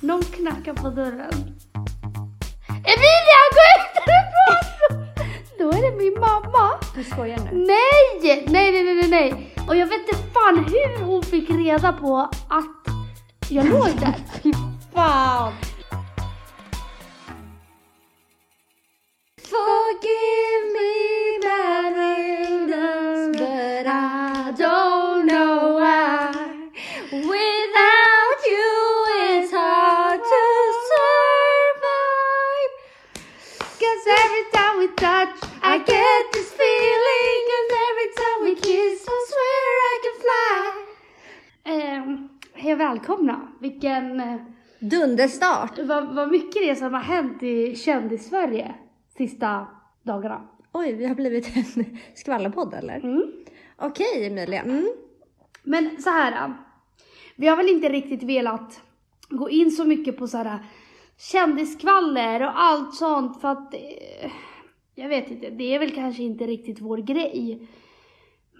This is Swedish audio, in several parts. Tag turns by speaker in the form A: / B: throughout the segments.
A: Någon knackar på dörren. Emilia, gå ut härifrån! Då är det min mamma.
B: Du skojar nu?
A: Nej! Nej, nej, nej, nej, nej. Och jag vet inte fan hur hon fick reda på att jag låg där.
B: Fy fan!
A: Välkomna! Vilken... Eh,
B: Dunderstart!
A: vad, vad mycket det är som har hänt i kändis-Sverige sista dagarna.
B: Oj, vi har blivit en skvallerpodd eller?
A: Mm.
B: Okej Emilia. Mm.
A: Men så här. eh, Vi har väl inte riktigt velat gå in så mycket på så här kändiskvaller och allt sånt för att eh, jag vet inte, det är väl kanske inte riktigt vår grej.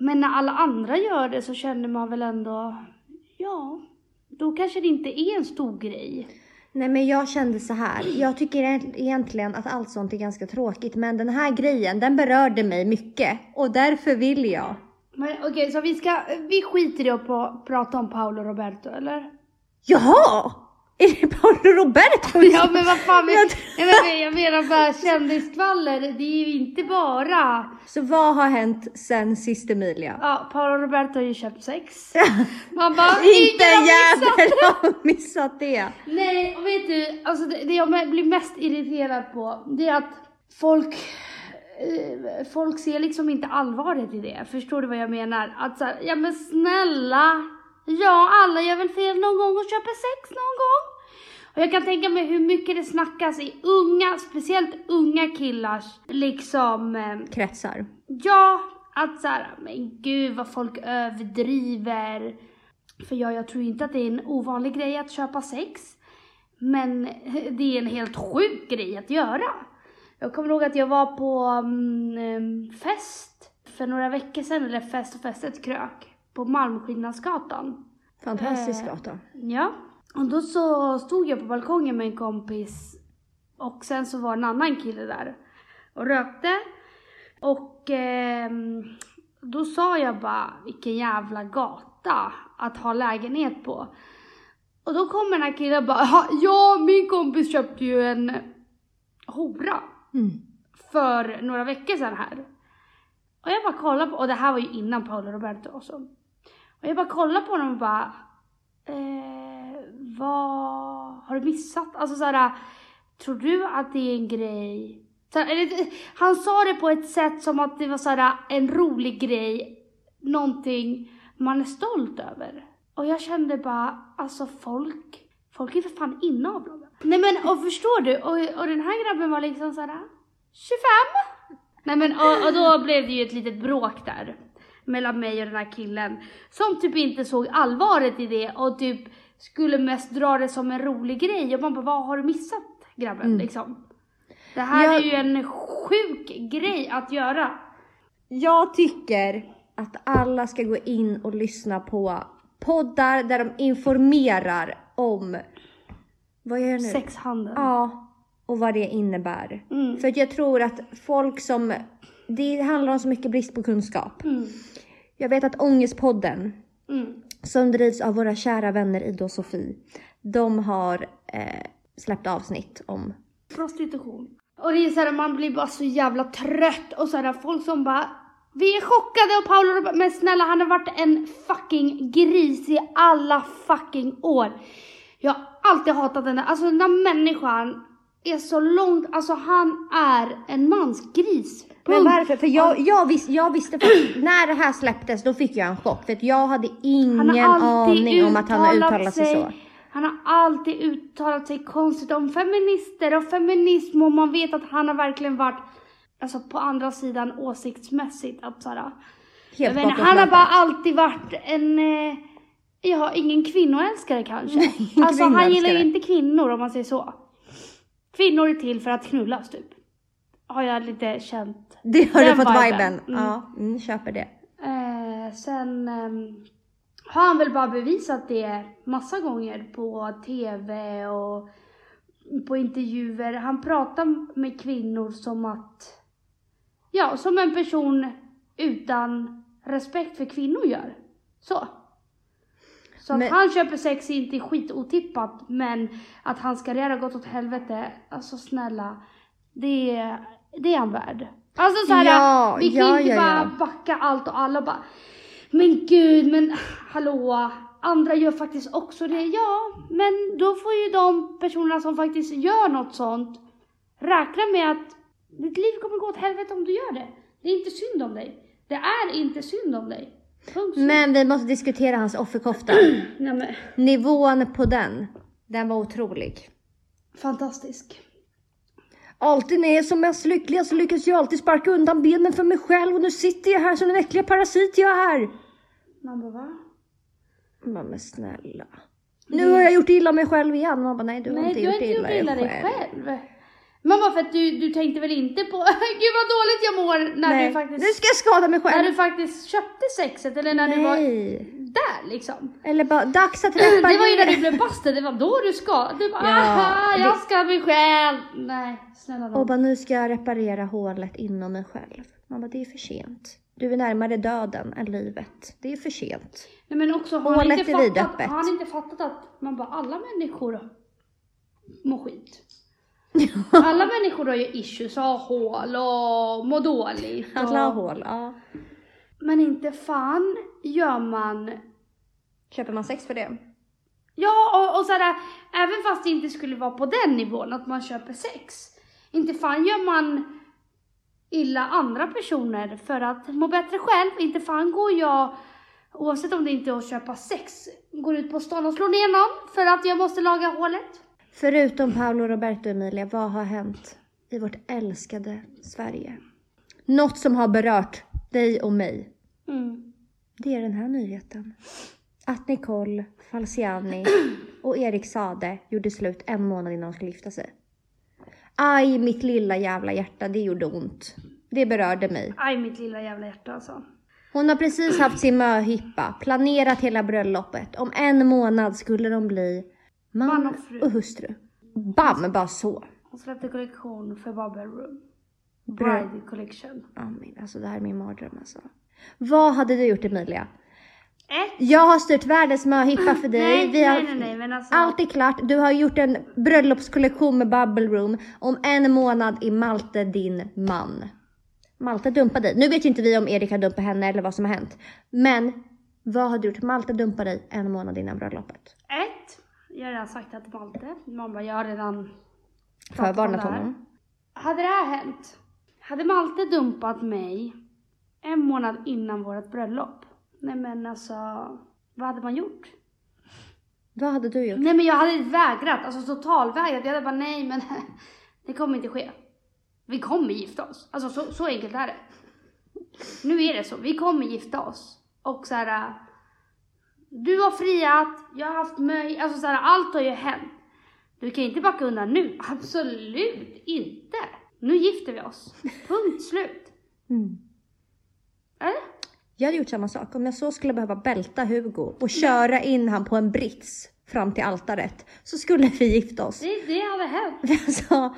A: Men när alla andra gör det så känner man väl ändå, ja, då kanske det inte är en stor grej.
B: Nej men jag kände så här. Jag tycker egentligen att allt sånt är ganska tråkigt men den här grejen den berörde mig mycket och därför vill jag.
A: Men okej, så vi ska, vi skiter i att prata om Paolo Roberto eller?
B: Jaha! Är det Paolo Roberto?
A: Ja men vad fan, men,
B: Jag-
A: menar, jag menar bara kändiskvaller, det är ju inte bara
B: Så vad har hänt sen sist Emilia?
A: Ja, Paolo Roberto har ju köpt sex. Man bara,
B: Inte
A: ingen
B: en
A: har missat
B: jävel
A: det.
B: har missat det.
A: Nej, och vet du, alltså det, det jag blir mest irriterad på, det är att folk, eh, folk ser liksom inte allvaret i det. Förstår du vad jag menar? Att så här, ja men snälla, ja alla gör väl fel någon gång och köper sex någon gång. Och jag kan tänka mig hur mycket det snackas i unga, speciellt unga killars, liksom, eh,
B: Kretsar.
A: Ja, att såhär, men gud vad folk överdriver. För jag, jag tror inte att det är en ovanlig grej att köpa sex. Men det är en helt sjuk grej att göra. Jag kommer ihåg att jag var på mm, fest för några veckor sedan, eller fest och fest, ett krök. På Malmskillnadsgatan.
B: Fantastisk
A: Eh.
B: gata.
A: Ja, och då så stod jag på balkongen med en kompis och sen så var en annan kille där och rökte. Och ehm, då sa jag bara, vilken jävla gata att ha lägenhet på. Och då kommer den här killen och bara, "Ja, min kompis köpte ju en hora
B: Mm.
A: för några veckor sedan här. Och jag bara kollade på, och det här var ju innan Paolo Roberto också. Och jag bara kollade på honom och bara, eh, vad har du missat? Alltså såhär, tror du att det är en grej? Han sa det på ett sätt som att det var såhär en rolig grej, någonting man är stolt över. Och jag kände bara, alltså folk, folk är för fan inavlade. Nej men och förstår du, och, och den här grabben var liksom såhär 25? Nej men och, och då blev det ju ett litet bråk där. Mellan mig och den här killen. Som typ inte såg allvaret i det och typ skulle mest dra det som en rolig grej. Och man bara, vad har du missat grabben liksom? Det här
B: Jag-
A: är ju en sjuk grej att göra.
B: Jag tycker att alla ska gå in och lyssna på poddar där de informerar om vad gör jag nu?
A: Sexhandel.
B: Ja, och vad det innebär.
A: Mm.
B: För jag tror att folk som... Det handlar om så mycket brist på kunskap.
A: Mm.
B: Jag vet att Ångestpodden,
A: Mm
B: som drivs av våra kära vänner Ida och Sofie, de har eh, släppt avsnitt om...
A: Prostitution. Och det är såhär, man blir bara så jävla trött och såhär folk som bara vi är chockade och Paolo men snälla han har varit en fucking gris i alla fucking år. Jag har alltid hatat den där, alltså den där människan är så långt, alltså han är en mansgris.
B: Men varför? För jag, jag, vis, jag visste faktiskt, när det här släpptes då fick jag en chock. För att jag hade ingen aning om att han har uttalat sig så.
A: Han har alltid uttalat sig konstigt om feminister och feminism och man vet att han har verkligen varit alltså på andra sidan åsiktsmässigt att jag
B: Helt bakåt
A: han har bara alltid varit en, eh, ja ingen kvinnoälskare kanske.
B: ingen
A: alltså han gillar ju inte kvinnor om man säger så. Kvinnor är till för att knullas typ. Har jag lite känt.
B: Det har
A: Den
B: du fått
A: viben.
B: viben.
A: Mm.
B: Ja, mm, köper det.
A: Eh, sen ehm, har han väl bara bevisat det massa gånger på TV och på intervjuer. Han pratar med kvinnor som att, ja, som en person utan respekt för kvinnor gör. Så. Så att
B: Men-
A: han köper sex är inte skitotippat, men att hans karriär har gått åt helvete, alltså snälla, det är, det är han värd. Alltså såhär,
B: Ja,
A: vi kan
B: ja,
A: inte
B: ja,
A: bara
B: ja.
A: backa allt och alla bara, men gud, men hallå, andra gör faktiskt också det. Ja, men då får ju de personerna som faktiskt gör något sånt räkna med att ditt liv kommer gå åt helvete om du gör det. Det är inte synd om dig. Det är inte synd om dig.
B: Men vi måste diskutera hans offerkofta.
A: Nej, men,
B: Nivån på den, den var otrolig.
A: fantastisk.
B: Alltid när jag är som mest lycklig så lyckas jag alltid sparka undan benen för mig själv och nu sitter jag här som den äckliga parasit jag är.
A: Man bara, va?
B: Man men snälla. Nu har jag gjort illa mig själv igen. Man bara, nej du har
A: Nej,
B: inte
A: du
B: gjort
A: inte
B: illa,
A: gjort illa dig själv. Mamma, för att du, du tänkte väl inte på, gud vad dåligt jag mår när
B: Nej,
A: du faktiskt,
B: nu ska jag skada mig
A: när
B: själv.
A: du faktiskt köpte sexet eller när du var
B: Nej.
A: där liksom.
B: Eller bara, dags att
A: Det
B: reparera.
A: var ju när du blev busted, det var då du ska. Du bara,
B: Ja,
A: aha, jag
B: det-
A: ska mig själv. Nej, snälla
B: Och
A: nån.
B: bara, nu ska jag reparera hålet inom mig själv. Man bara, det är för sent. Du är närmare döden än livet. Det är för sent.
A: Nej men också, har han, inte fattat, har han inte fattat att man bara, alla människor mår skit. Alla människor har ju issues, har hål och mår dåligt.
B: Alla har hål, ja.
A: Men inte fan gör man
B: Köper man sex för det?
A: Ja, och, och såhär, även fast det inte skulle vara på den nivån, att man köper sex. Inte fan gör man illa andra personer för att må bättre själv. Inte fan går jag, oavsett om det inte är att köpa sex, går ut på stan och slår ner någon för att jag måste laga hålet.
B: Förutom Paolo Roberto och Emilia, vad har hänt i vårt älskade Sverige? Något som har berört dig och mig.
A: Mm.
B: Det är den här nyheten. Att Nicole Falciani och Erik Sade gjorde slut en månad innan de skulle gifta sig. Aj, mitt lilla jävla hjärta, det gjorde ont. Det berörde mig.
A: Aj, mitt lilla jävla hjärta alltså.
B: Hon har precis haft sin möhippa, planerat hela bröllopet. Om en månad skulle de bli man,
A: och fru.
B: och hustru. Bam, bara så.
A: Hon släppte kollektion för Bubble Room. Bride collection.
B: Ja, men alltså det här är min mardröm alltså. Vad hade du gjort Emilia?
A: Ett.
B: Jag har styrt världens möhippa för dig.
A: Nej,
B: Vi har...
A: nej, nej, nej, men alltså.
B: Allt är klart. Du har gjort en bröllopskollektion med Bubble Room. Om en månad är Malte din man. Malte dumpade dig. Nu vet ju inte vi om Erik har dumpat henne eller vad som har hänt. Men vad har du gjort? Malte dumpade dig en månad innan bröllopet.
A: Ett. Jag har redan sagt det till Malte. Mamma, jag har redan
B: Förvarnat honom.
A: Hade det här hänt, hade Malte dumpat mig en månad innan vårt bröllop, nej men alltså, vad hade man gjort?
B: Vad hade du gjort?
A: Nej men jag hade vägrat, alltså totalvägrat. Jag hade bara nej men det kommer inte ske. Vi kommer gifta oss. Alltså så, så enkelt är det. Nu är det så, vi kommer gifta oss. Och så här. Du har friat, jag har haft möjlighet, alltså så här, allt har ju hänt. Du kan inte backa undan nu, absolut inte. Nu gifter vi oss. Punkt slut.
B: Mm.
A: Eller?
B: Jag hade gjort samma sak. Om jag så skulle behöva bälta Hugo och köra in han på en brits fram till altaret så skulle vi gifta oss.
A: Det, det hade hänt.
B: Alltså,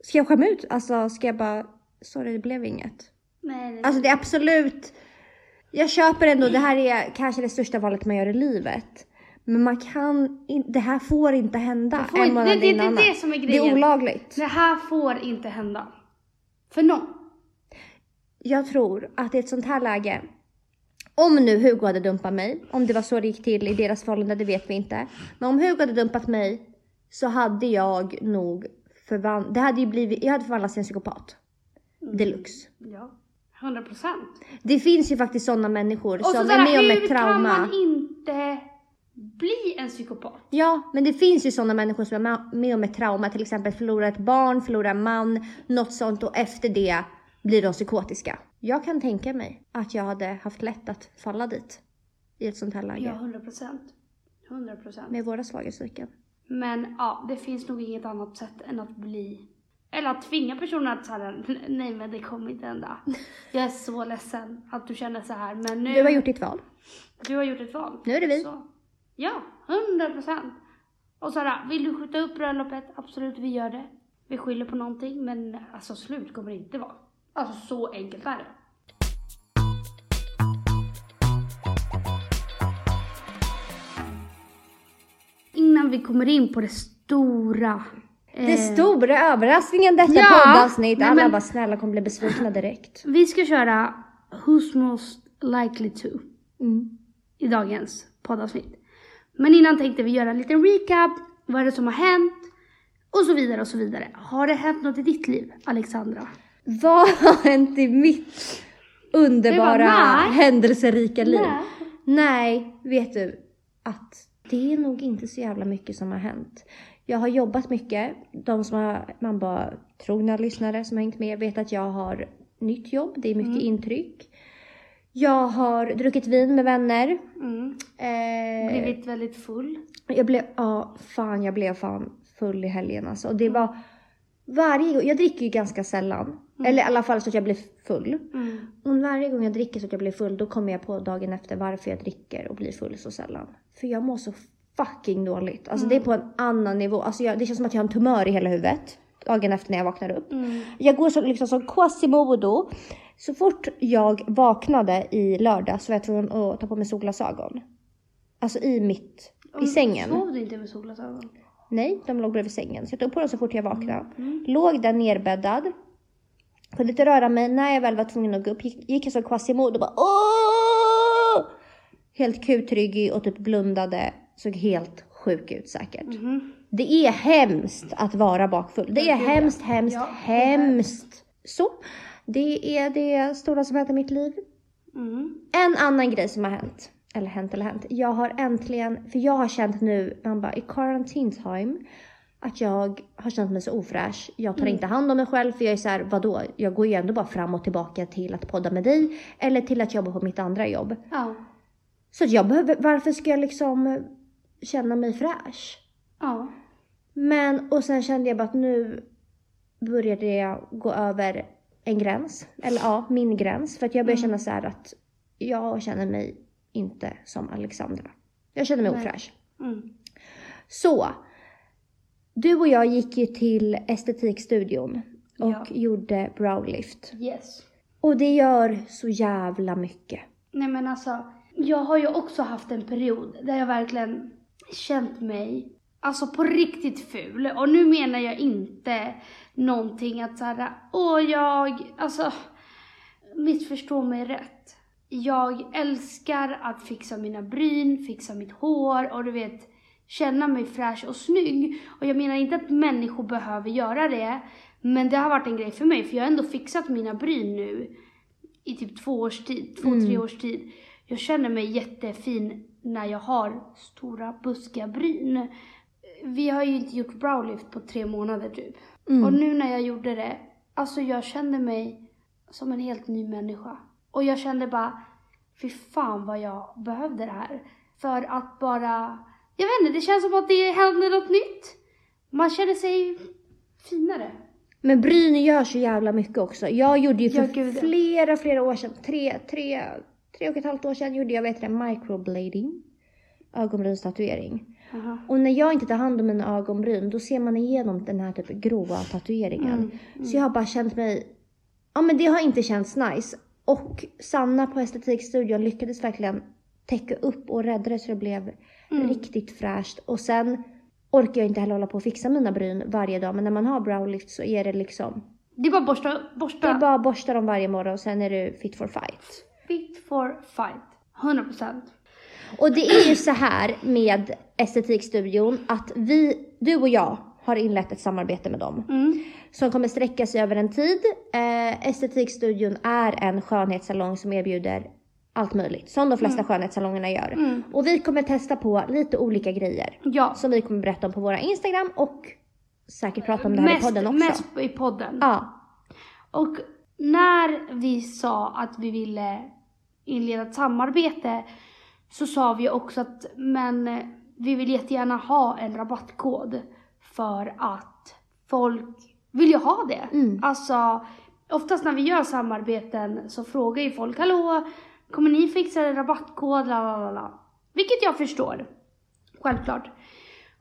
B: ska jag skämma ut? Alltså, ska jag bara... Sorry, det blev inget.
A: Nej, nej,
B: Alltså det är absolut... Jag köper ändå, det här är kanske det största valet man gör i livet. Men man kan inte, det här får inte hända
A: Det får inte- det- det- det det som är
B: Det är
A: grejen.
B: olagligt.
A: Det här får inte hända. För någon.
B: Jag tror att i ett sånt här läge, om nu Hugo hade dumpat mig, om det var så det gick till i deras förhållande, det vet vi inte. Men om Hugo hade dumpat mig så hade jag nog förvandlat, det hade ju blivit, jag hade förvandlats till en psykopat. Deluxe.
A: Ja. 100 procent.
B: Det finns ju faktiskt sådana människor
A: Och
B: som
A: så
B: är med om
A: hur
B: ett
A: kan
B: trauma.
A: man inte bli en psykopat?
B: Ja, men det finns ju sådana människor som är med- om ett trauma, till exempel förlorar ett barn, förlorar en man, något sånt och efter det blir de psykotiska. Jag kan tänka mig att jag hade haft lätt att falla dit i ett sånt här läge
A: Ja, 100 procent. 100 procent.
B: med våra svaghetstycken.
A: Men ja, det finns nog inget annat sätt än att bli Eller att tvinga personen att säga nej men det kommer inte hända. Jag är så ledsen att du känner så här men nu.
B: Du har gjort ditt val.
A: Du har gjort ett val.
B: Nu är det vi.
A: Så, ja, hundra procent. Och Sara, vill du skjuta upp bröllopet? Absolut, vi gör det. Vi skyller på någonting, men alltså slut kommer det inte vara. Alltså så enkelt är det. Innan vi kommer in på det stora.
B: Det
A: eh,
B: stora överraskningen detta
A: ja,
B: poddavsnitt. Alla
A: men-
B: bara snälla kommer bli besvikna direkt.
A: Vi ska köra Who's most likely to
B: Mm.
A: i dagens poddavsnitt. Men innan tänkte vi göra en liten recap. Vad är det som har hänt? Och så vidare och så vidare. Har det hänt något i ditt liv, Alexandra?
B: Vad har hänt i mitt underbara,
A: nej.
B: händelserika liv?
A: Nej.
B: Nej, vet du att det är nog inte så jävla mycket som har hänt. Jag har jobbat mycket. De som har, man bara trogna lyssnare som har hängt med vet att jag har nytt jobb. Det är mycket
A: Mm.
B: intryck. Jag har druckit vin med vänner.
A: Mm.
B: Eh,
A: Blivit väldigt full.
B: jag blev, ja fan jag blev fan full i helgen alltså. Och det var varje gång, jag dricker ju ganska sällan. Eller i alla fall så att jag blir full.
A: Mm.
B: Och varje gång jag dricker så att jag blir full då kommer jag på dagen efter varför jag dricker och blir full så sällan. För jag mår så fucking dåligt. Alltså det är på en annan nivå. Alltså jag, det känns som att jag har en tumör i hela huvudet. Dagen efter när jag vaknar upp.
A: Mm.
B: Jag går så, liksom som Quasimodo. Så fort jag vaknade i lördag så var jag tvungen att ta på mig solglasögon. Alltså i mitt, i sängen.
A: Sov du inte med solglasögon?
B: Nej, de låg bredvid sängen. Så jag tog på dem så fort jag vaknade.
A: Mm.
B: Låg där nerbäddad. Kunde inte röra mig. När jag väl var tvungen att gå upp gick, gick jag som Quasimodo och bara Åh! Helt kutryggig och typ blundade. Såg helt sjuk ut säkert.
A: Mhm.
B: Det är hemskt att vara bakfull. Det är hemskt, hemskt,
A: Ja,
B: hemskt. Så, det är det stora som hänt i mitt liv.
A: Mm.
B: En annan grej som har hänt, eller hänt eller hänt. Jag har äntligen, för jag har känt nu, man bara i quarantine time, att jag har känt mig så ofräsch. Jag tar
A: Mm.
B: inte hand om mig själv för jag är så här, vadå? Jag går ju ändå bara fram och tillbaka till att podda med dig eller till att jobba på mitt andra jobb.
A: Ja.
B: Så jag behöver, varför ska jag liksom känna mig fräsch?
A: Ja.
B: Men, och sen kände jag bara att nu började jag gå över en gräns. Eller ja, min gräns. För att jag började känna så här att jag känner mig inte som Alexandra. Jag känner mig
A: Nej.
B: ofräsch.
A: Mm.
B: Så. Du och jag gick ju till estetikstudion och
A: Ja.
B: gjorde browlift.
A: Yes.
B: Och det gör så jävla mycket.
A: Nej men alltså, jag har ju också haft en period där jag verkligen känt mig, alltså på riktigt ful. Och nu menar jag inte någonting att såhär, åh jag, alltså, missförstå mig rätt. Jag älskar att fixa mina bryn, fixa mitt hår och du vet, känna mig fräsch och snygg. Och jag menar inte att människor behöver göra det, men det har varit en grej för mig, för jag har ändå fixat mina bryn nu i typ två års tid, två, tre års tid. Jag känner mig jättefin när jag har stora buskiga bryn. Vi har ju inte gjort browlift på tre månader typ. Och nu när jag gjorde det, alltså jag kände mig som en helt ny människa. Och jag kände bara, fy fan vad jag behövde det här. För att bara, jag vet inte, det känns som att det händer något nytt. Man känner sig finare.
B: Men bryn gör så jävla mycket också. Jag gjorde ju för
A: ja.
B: flera, flera år sedan, tre, tre, tre och ett halvt år sedan gjorde jag, vet det, microblading. Ögonbrynstatuering.
A: Aha.
B: Och när jag inte tar hand om mina ögonbryn, då ser man igenom den här typ grova tatueringen. Så jag har bara känt mig, ja men det har inte känts nice. Och Sanna på Estetikstudion lyckades verkligen täcka upp och rädda det så det blev riktigt fräscht. Och sen orkar jag inte heller hålla på och fixa mina bryn varje dag. Men när man har browlift så är det liksom,
A: Det är bara borsta, borsta.
B: det är bara borsta dem varje morgon och sen är du fit for fight.
A: Fit for fight. 100%.
B: Och det är ju så här med Estetikstudion att vi, du och jag, har inlett ett samarbete med dem.
A: Mm.
B: Som kommer sträcka sig över en tid. Eh, Estetikstudion är en skönhetssalong som erbjuder allt möjligt. Som de flesta skönhetssalongerna gör.
A: Mm.
B: Och vi kommer testa på lite olika grejer.
A: Ja.
B: Som vi kommer berätta om på våra Instagram och säkert prata om det här i podden också.
A: Mest i podden.
B: Ja.
A: Och när vi sa att vi ville inleda ett samarbete så sa vi också att men eh, vi vill jättegärna ha en rabattkod för att folk vill ju ha det.
B: Mm.
A: Alltså, oftast när vi gör samarbeten så frågar ju folk, hallå, kommer ni fixa en rabattkod, la la la la. Vilket jag förstår. Självklart.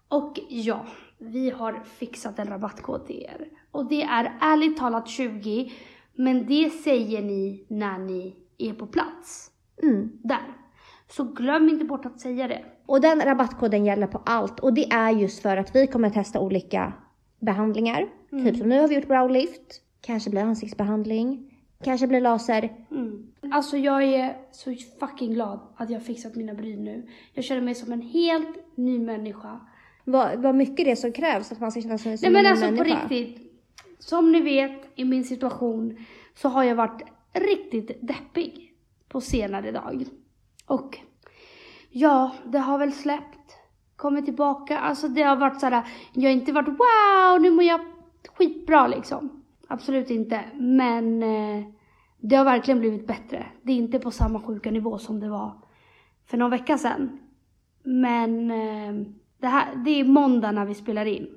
A: Och ja, vi har fixat en rabattkod till er. Och det är ärligt talat 20, men det säger ni när ni är på plats.
B: Mm.
A: Där. Så glöm inte bort att säga det.
B: Och den rabattkoden gäller på allt och det är just för att vi kommer att testa olika behandlingar. Typ som nu har vi gjort browlift, kanske blir ansiktsbehandling, kanske blir laser.
A: Mm. Alltså jag är så fucking glad att jag har fixat mina bryn nu. Jag känner mig som en helt ny människa.
B: Vad, vad mycket det är som krävs att man ska känna sig som
A: Nej men
B: en
A: alltså på
B: människa.
A: riktigt. Som ni vet i min situation så har jag varit riktigt deppig på senare dag. Och ja, det har väl släppt. Kommit tillbaka. Alltså det har varit såhär, jag har inte varit wow, nu mår jag skitbra liksom. Absolut inte. Men eh, det har verkligen blivit bättre. Det är inte på samma sjuka nivå som det var för någon vecka sedan. Men eh, det, här, det är måndag när vi spelar in.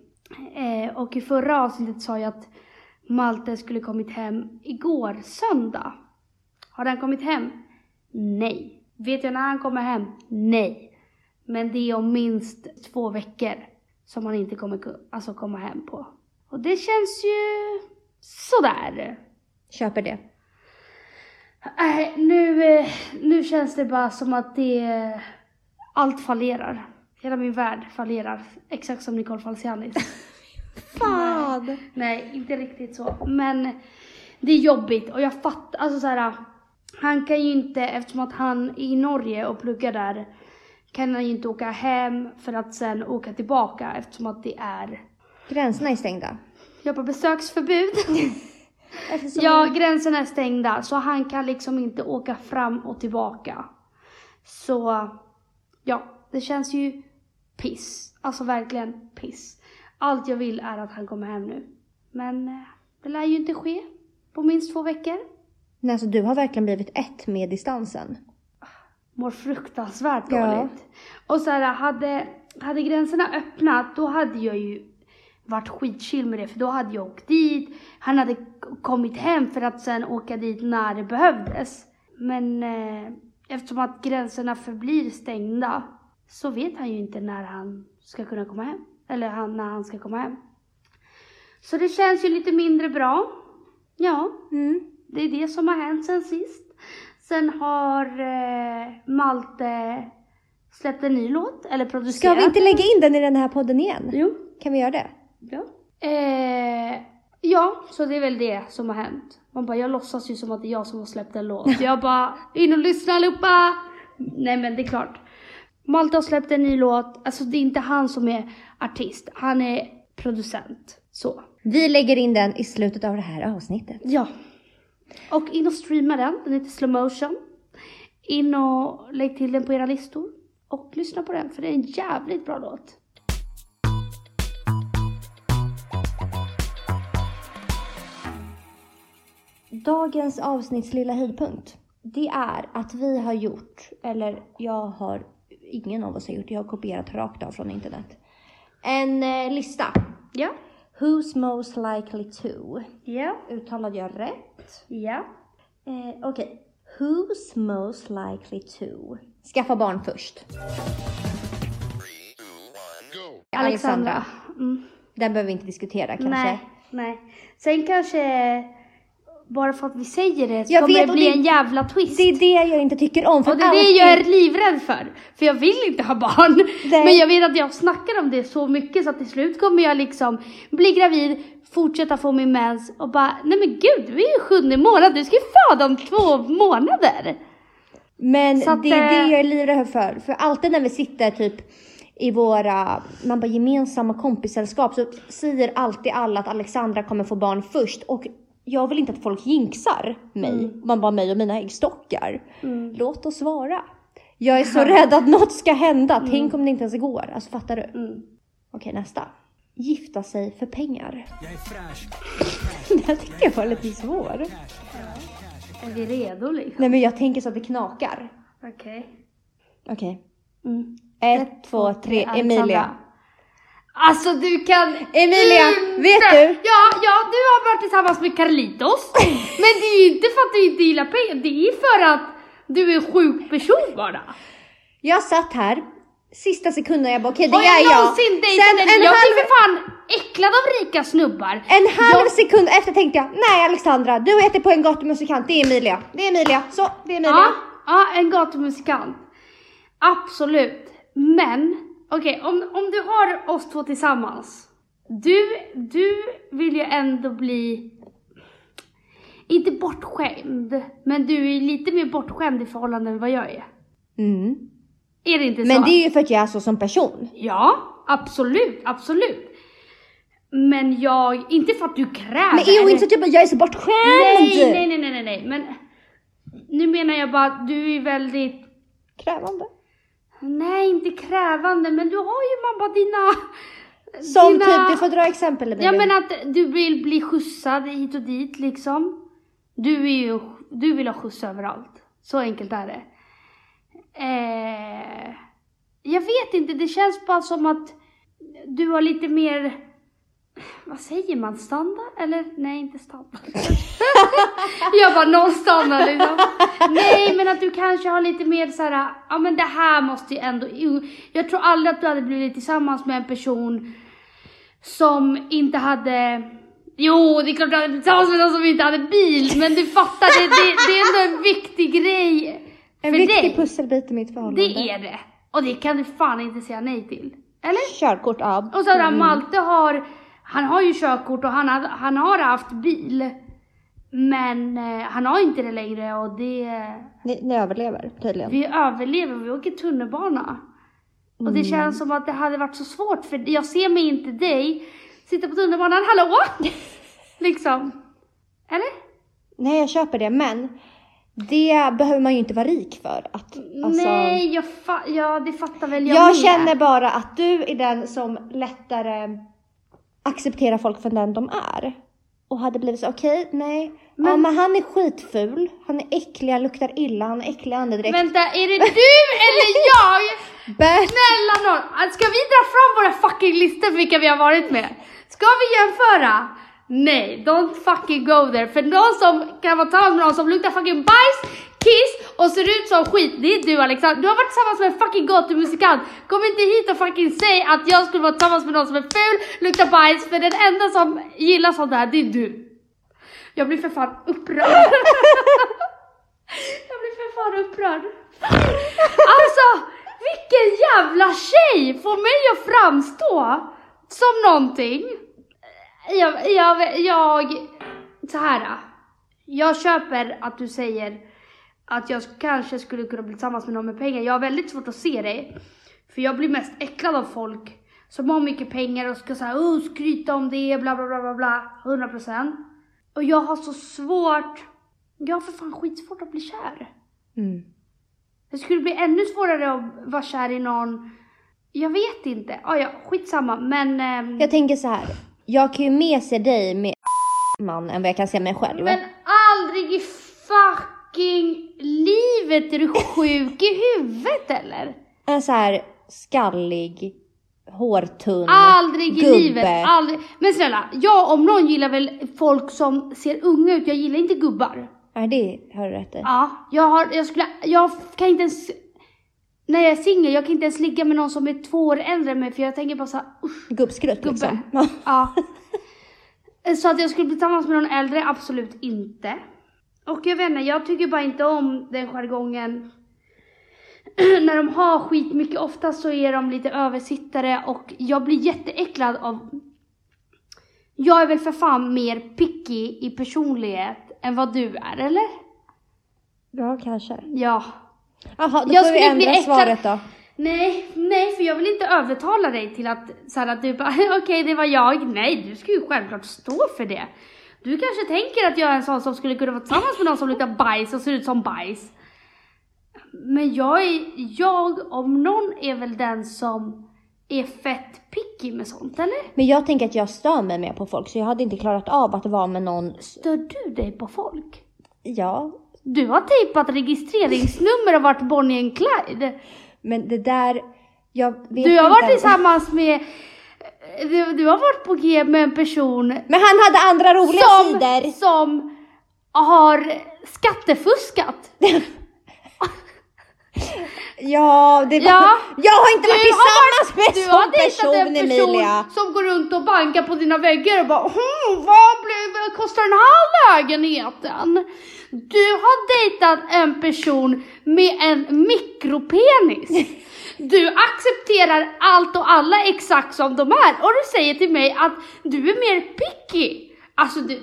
A: Eh, och i förra avsnittet sa jag att Malte skulle kommit hem igår, söndag. Har han kommit hem? Nej. Vet jag när han kommer hem? Nej. Men det är om minst två veckor som han inte kommer alltså komma hem på. Och det känns ju sådär.
B: Köper det.
A: Nej, nu, eh, nu känns det bara som att det... Allt fallerar. Hela min värld fallerar. Exakt som Nicole Falcianis.
B: Fan!
A: Nej, inte riktigt så. Men det är jobbigt och jag fattar, alltså så här. Han kan ju inte, eftersom att han är i Norge och pluggar där, kan han ju inte åka hem för att sen åka tillbaka eftersom att det är,
B: Gränserna är stängda.
A: jag på besöksförbud.
B: Eftersom
A: Ja, gränserna är stängda så han kan liksom inte åka fram och tillbaka. Så, ja, det känns ju piss. Alltså verkligen piss. Allt jag vill är att han kommer hem nu. Men eh, det lär ju inte ske på minst två veckor.
B: Nej, alltså, du har verkligen blivit ett med distansen.
A: Mår fruktansvärt
B: Ja.
A: dåligt. Och så här, hade, hade gränserna öppnat då hade jag ju varit skitchill med det för då hade jag åkt dit. Han hade kommit hem för att sen åka dit när det behövdes. Men eh, eftersom att gränserna förblir stängda så vet han ju inte när han ska kunna komma hem. Eller han, när han ska komma hem. Så det känns ju lite mindre bra. Ja,
B: Mm.
A: det är det som har hänt sen sist. Sen har eh, Malte släppt en ny låt, eller producerat.
B: Ska vi inte lägga in den i den här podden igen?
A: Jo.
B: Kan vi göra det?
A: Ja. Eh, ja, så det är väl det som har hänt. Man bara, jag låtsas ju som att det är jag som har släppt en låt. Jag bara, in och lyssna allihopa! Nej men det är klart. Malte har släppt en ny låt. Alltså det är inte han som är artist. Han är producent. Så.
B: Vi lägger in den i slutet av det här avsnittet.
A: Ja. Och in och streama den. Den heter Slow Motion. In och lägg till den på era listor. Och lyssna på den för det är en jävligt bra låt.
B: Dagens avsnitts lilla höjdpunkt. Det är att vi har gjort, eller jag har, ingen av oss har gjort, jag har kopierat rakt av från internet. En eh, lista.
A: Ja.
B: Who's most likely to?
A: Ja.
B: Uttalade jag rätt?
A: Ja.
B: Eh, Okej. Who's most likely to? Skaffa barn först.
A: Alexandra. Mm.
B: Den behöver vi inte diskutera kanske.
A: Nej, nej. Sen kanske, bara för att vi säger det, så
B: Jag
A: kommer
B: vet,
A: det bli
B: det-
A: en jävla twist.
B: Det är det jag inte tycker om. För
A: och det är det jag är livrädd för. För jag vill inte ha barn.
B: Nej.
A: Men jag vet att jag snackar om det så mycket så att till slut kommer jag liksom bli gravid, fortsätta få min mens och bara, nej men gud, vi är ju sjunde månad, du ska ju föda om två månader.
B: Men
A: att,
B: det är
A: eh,
B: det jag är livrädd för. För alltid när vi sitter typ i våra man bara, gemensamma kompissällskap så säger alltid alla att Alexandra kommer få barn först. Och jag vill inte att folk jinxar mig. Man bara mig och mina äggstockar. Låt oss vara. Jag är så rädd att något ska hända. Tänk om det inte ens går. Alltså fattar du?
A: Mm.
B: Okej nästa. Gifta sig för pengar.
C: Jag är fräsch.
B: Den här tyckte jag var lite svår.
A: Är vi redo liksom?
B: Nej men jag tänker så att det knakar.
A: Okej.
B: Okej.
A: Mm.
B: Ett, två, tre. Emilia.
A: Alltså du kan
B: Emilia,
A: inte-
B: vet du?
A: Ja, ja, du har varit tillsammans med Carlitos. men det är ju inte för att du inte gillar pengar, det är för att du är en sjuk person bara.
B: Jag satt här, sista sekunden jag bara okej det
A: Har
B: är
A: jag
B: jag.
A: någonsin
B: Sen
A: dejtat en,
B: en
A: jag blir för fan äcklad av rika snubbar.
B: en halv
A: Jag-
B: sekund efter tänkte jag, nej Alexandra, du heter på en gatumusikant, det är Emilia. Det är Emilia, så det är Emilia.
A: Ja, ja, en gatumusikant. Absolut. Men, okej, om, om du har oss två tillsammans. Du, du vill ju ändå bli, inte bortskämd, men du är lite mer bortskämd i förhållande än vad jag är.
B: Mm.
A: Är det inte så?
B: Men det är ju för att jag är så som person.
A: Ja, absolut, absolut. Men jag, inte för att du kräver.
B: Men
A: eller-
B: inte så typ att jag är så bortskämd!
A: nej, nej, nej, nej, nej, nej, men nu menar jag bara att du är väldigt
B: Krävande.
A: Nej, inte krävande, men du har ju bara dina...
B: Som
A: dina...
B: typ, du får dra exempel Emilia.
A: Ja men att du vill bli skjutsad hit och dit liksom. Du, är ju, du vill ha skjuts överallt. Så enkelt är det. Eh, jag vet inte, det känns bara som att du har lite mer, vad säger man, standard? Eller nej, inte standard. jag bara noll standard liksom. Nej, men att du kanske har lite mer så här, ja men det här måste ju ändå, jag tror aldrig att du hade blivit tillsammans med en person som inte hade Jo, det är klart du hade tillsammans med någon som inte hade bil, men du fattar, det, det, det är ändå en viktig grej
B: en
A: för
B: viktig
A: dig.
B: pusselbit i mitt förhållande.
A: Det är det. Och det kan du fan inte säga nej till. Eller?
B: Körkort, ja.
A: Och så där, Malte har, han har ju körkort och han, han har haft bil. Men eh, han har inte det längre och det,
B: Ni, ni överlever tydligen.
A: vi överlever, vi åker tunnelbana. Och det känns som att det hade varit så svårt för jag ser mig inte dig sitta på tunnelbanan, hallå? liksom. Eller?
B: Nej, jag köper det, men det behöver man ju inte vara rik för. Att, alltså,
A: Nej, jag fa- ja det fattar väl jag
B: jag
A: med.
B: känner bara att du är den som lättare accepterar folk för den de är. Och hade blivit så, okej, nej. ja,
A: Men-
B: men han är skitful, han är äcklig, han luktar illa, han är äcklig andedräkt.
A: Vänta, är det du eller jag?
B: Bert,
A: Snälla nån, ska vi dra fram våra fucking listor för vilka vi har varit med? Ska vi jämföra? Nej, don't fucking go there. För någon som kan vara tillsammans med någon som luktar fucking bajs, kiss och ser ut som skit, det är du Alexander. Du har varit tillsammans med en fucking gatumusikant. Kom inte hit och fucking säg att jag skulle vara tillsammans med någon som är ful, luktar bajs, för den enda som gillar sånt här, det är du. Jag blir för fan upprörd. jag blir för fan upprörd. Alltså, vilken jävla tjej får mig att framstå som någonting. Jag, jag, jag, så här. Jag köper att du säger att jag kanske skulle kunna bli tillsammans med någon med pengar. Jag har väldigt svårt att se det. För jag blir mest äcklad av folk som har mycket pengar och ska säga oh, skryta om det, bla bla bla bla bla, 100%. Och jag har så svårt, jag har för fan skitsvårt att bli kär.
B: mm.
A: Det skulle bli ännu svårare att vara kär i någon, jag vet inte. Ah, ja, skitsamma men... ehm,
B: Jag tänker så här. jag kan ju mer se dig med man än vad jag kan se mig själv.
A: men aldrig i fucking livet! Är du sjuk i huvudet eller?
B: En så här skallig, hårtunn
A: Aldrig i
B: gubbe.
A: livet, aldrig. Men snälla, jag om någon gillar väl folk som ser unga ut, jag gillar inte gubbar.
B: Nej, det har du rätt i.
A: Ja, jag har, jag skulle, jag kan inte ens, när jag är singel, jag kan inte ens ligga med någon som är två år äldre än mig för jag tänker bara såhär,
B: Gubbskrutt
A: Gubbe.
B: liksom.
A: ja. Så att jag skulle bli tillsammans med någon äldre, absolut inte. Och jag vet inte, jag tycker bara inte om den jargongen. när de har skitmycket, ofta så är de lite översittare och jag blir jätteäcklad av jag är väl för fan mer picky i personlighet än vad du är, eller?
B: Ja, kanske.
A: Ja.
B: Jaha, då
A: Jag
B: får vi ändra svaret då.
A: Nej, nej, för jag vill inte övertala dig till att, så här, att du bara, okej det var jag. Nej, du ska ju självklart stå för det. Du kanske tänker att jag är en sån som skulle kunna vara tillsammans med någon som luktar bajs och ser ut som bajs. Men jag är, jag om någon är väl den som är fett picky med sånt, eller?
B: Men jag tänker att jag stör mig mer på folk så jag hade inte klarat av att vara med någon.
A: Stör du dig på folk?
B: Ja,
A: Du har tejpat registreringsnummer och varit Bonnie and Clyde.
B: men det där. Jag vet
A: Du har
B: inte.
A: varit tillsammans med du, du har varit på G med en person
B: Men han hade andra roliga
A: som,
B: sidor.
A: som har skattefuskat.
B: Ja, det var...
A: Ja.
B: Jag har inte varit
A: Du har
B: tillsammans med
A: Du
B: en
A: har
B: sån
A: dejtat
B: person,
A: en person
B: Emilia.
A: som går runt och bankar på dina väggar och bara hm, vad, vad kostar den här lägenheten? Du har dejtat en person med en mikropenis. Du accepterar allt och alla exakt som de är och du säger till mig att du är mer picky. Alltså du,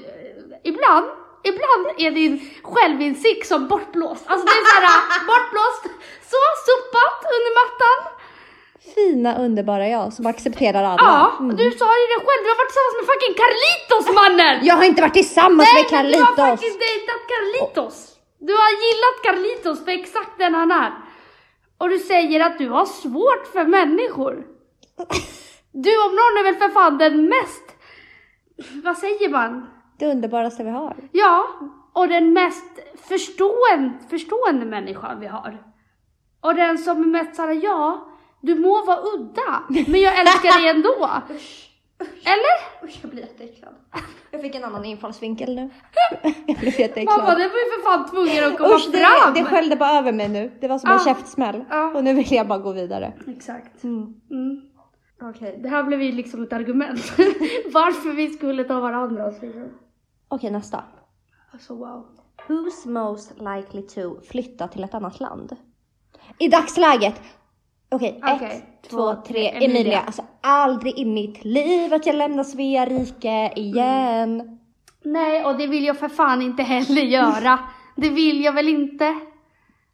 A: ibland, ibland är din självinsikt som bortblåst. Alltså det är såhär bortblåst, så sopat under mattan.
B: Fina underbara jag som accepterar alla.
A: Ja,
B: Mm.
A: du sa ju det själv, du har varit tillsammans med fucking Carlitos mannen!
B: Jag har inte varit tillsammans
A: Nej,
B: med
A: men du har
B: Carlitos.
A: faktiskt dejtat Carlitos. Du har gillat Carlitos för exakt den han är. Och du säger att du har svårt för människor. Du om någon är väl för fan den mest, vad säger man?
B: Det underbaraste vi har.
A: Ja, och den mest förstående, förstående människan vi har. Och den som är mest såhär, ja, du må vara udda, men jag älskar dig ändå. Eller?
B: Usch, jag blir jätteäcklad. Jag fick en annan infallsvinkel nu. Jag blev jätteäcklad.
A: Mamma, det var ju för fan tvungen att komma
B: Usch, det,
A: fram.
B: det skällde bara över mig nu. Det var som en
A: Ah.
B: käftsmäll.
A: Ah.
B: Och nu vill jag bara gå vidare.
A: Exakt.
B: Mm.
A: Mm. Okej, det här blev ju liksom ett argument. Varför vi skulle ta varandra.
B: Okej, nästa.
A: Alltså wow.
B: Who's most likely to flytta till ett annat land? I dagsläget. Okej,
A: Okej,
B: ett,
A: två, tre. Emilia.
B: Emilia. Alltså aldrig i mitt liv att jag lämnar Svea rike igen.
A: Nej, och det vill jag för fan inte heller göra. Det vill jag väl inte.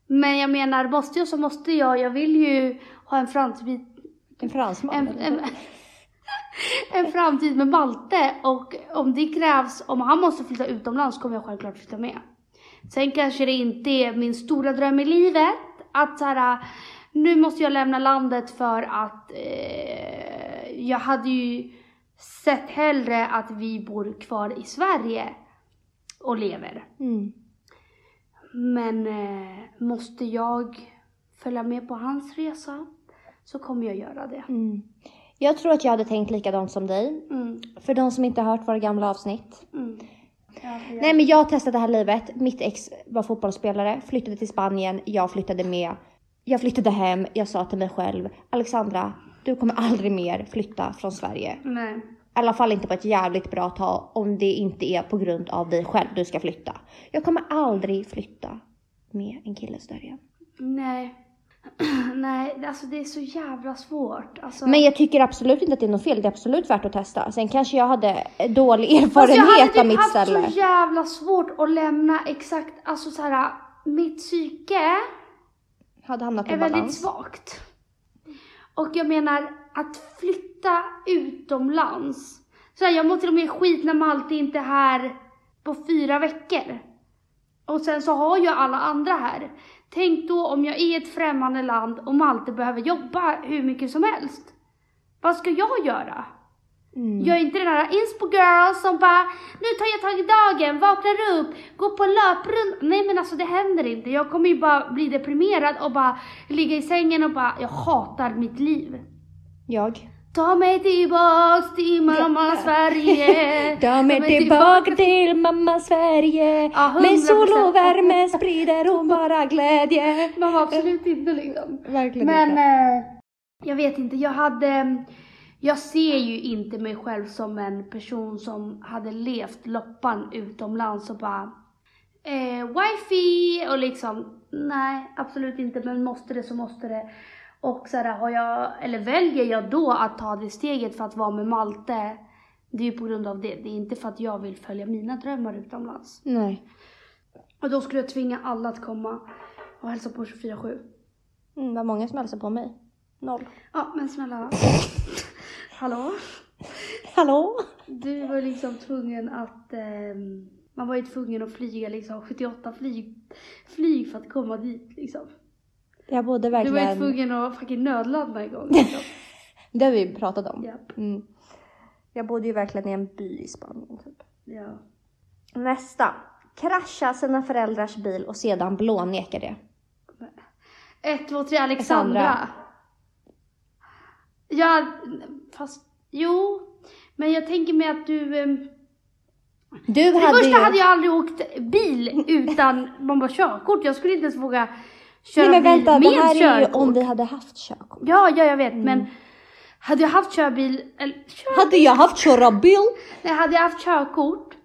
A: Men jag menar, måste jag så måste jag. Jag vill ju ha en framtid,
B: En fransman.
A: en, en, en framtid med Malte. Och om det krävs, om han måste flytta utomlands kommer jag självklart flytta med. Sen kanske det inte är min stora dröm i livet. Att så här, nu måste jag lämna landet för att eh, jag hade ju sett hellre att vi bor kvar i Sverige och lever.
B: Mm.
A: Men eh, måste jag följa med på hans resa så kommer jag göra det.
B: Mm. Jag tror att jag hade tänkt likadant som dig.
A: Mm,
B: För de som inte har hört våra gamla avsnitt.
A: mm. Ja.
B: Nej men jag testade det här livet. Mitt ex var fotbollsspelare, flyttade till Spanien, jag flyttade med. Jag flyttade hem, jag sa till mig själv, Alexandra, du kommer aldrig mer flytta från Sverige.
A: Nej.
B: I alla fall inte på ett jävligt bra tag om det inte är på grund av dig själv du ska flytta. Jag kommer aldrig flytta med en kille större igen.
A: Nej. Nej, alltså det är så jävla svårt. Alltså,
B: Men jag tycker absolut inte att det är något fel, det är absolut värt att testa. Sen kanske jag hade dålig
A: jag hade
B: erfarenhet av
A: typ
B: mitt
A: haft
B: ställe.
A: så jävla svårt att lämna exakt, alltså så här, mitt psyke
B: Hade hamnat på
A: är väldigt
B: balans.
A: svagt. Och jag menar att flytta utomlands. Så här, jag mår till och med skit när Malte inte är här på fyra veckor. Och sen så har jag alla andra här. Tänk då om jag är i ett främmande land och Malte behöver jobba hur mycket som helst. Vad ska jag göra?
B: Mm.
A: Jag är inte den här inspo-girl som bara Nu tar jag tag i dagen, vaknar upp, går på löprunda. Nej men alltså det händer inte. Jag kommer ju bara bli deprimerad och bara ligga i sängen och bara Jag hatar mitt liv.
B: Jag.
A: Ta mig tillbaks till mamma. Sverige.
B: Ta mig tillbaka till mamma Sverige.
A: Ja,
B: Med sol
A: 100%.
B: och värme sprider hon bara glädje.
A: Mamma absolut inte liksom.
B: Verkligen
A: Men
B: inte.
A: eh, jag vet inte, jag hade jag ser ju inte mig själv som en person som hade levt loppan utomlands och bara eh, wifi och liksom nej absolut inte men måste det så måste det. Och så här, har jag, eller väljer jag då att ta det steget för att vara med Malte det är ju på grund av det, det är inte för att jag vill följa mina drömmar utomlands.
B: Nej.
A: Och då skulle jag tvinga alla att komma och hälsa på 24-7.
B: Mm, vad många som hälsar på mig. Noll.
A: Ja, men snälla. Hallå?
B: Hallå?
A: Du var liksom tvungen att... ehm, man var ju tvungen att flyga liksom 78 flyg, flyg för att komma dit liksom.
B: Jag bodde
A: Du var ju
B: verkligen...
A: tvungen att fucking nödlanda en gång liksom.
B: Det har vi pratat om.
A: Japp.
B: Mm. Jag bodde ju verkligen i en by i Spanien. Typ.
A: Ja.
B: Nästa. Krascha sina föräldrars bil och sedan blåneka det.
A: Ett, två, tre, Alexandra.
B: Alexandra.
A: Ja, fast Jo, men jag tänker mig att du... ehm,
B: Du
A: För det
B: hade
A: första
B: ju...
A: hade jag aldrig åkt bil utan man bara körkort. Jag skulle inte ens våga köra
B: Nej men vänta,
A: bil
B: det
A: med
B: här är ju
A: körkort.
B: om vi hade haft körkort.
A: Ja, ja, jag vet. Men hade jag haft körbil, eller kör...
B: Hade jag haft köra bil?
A: Nej, hade jag haft körkort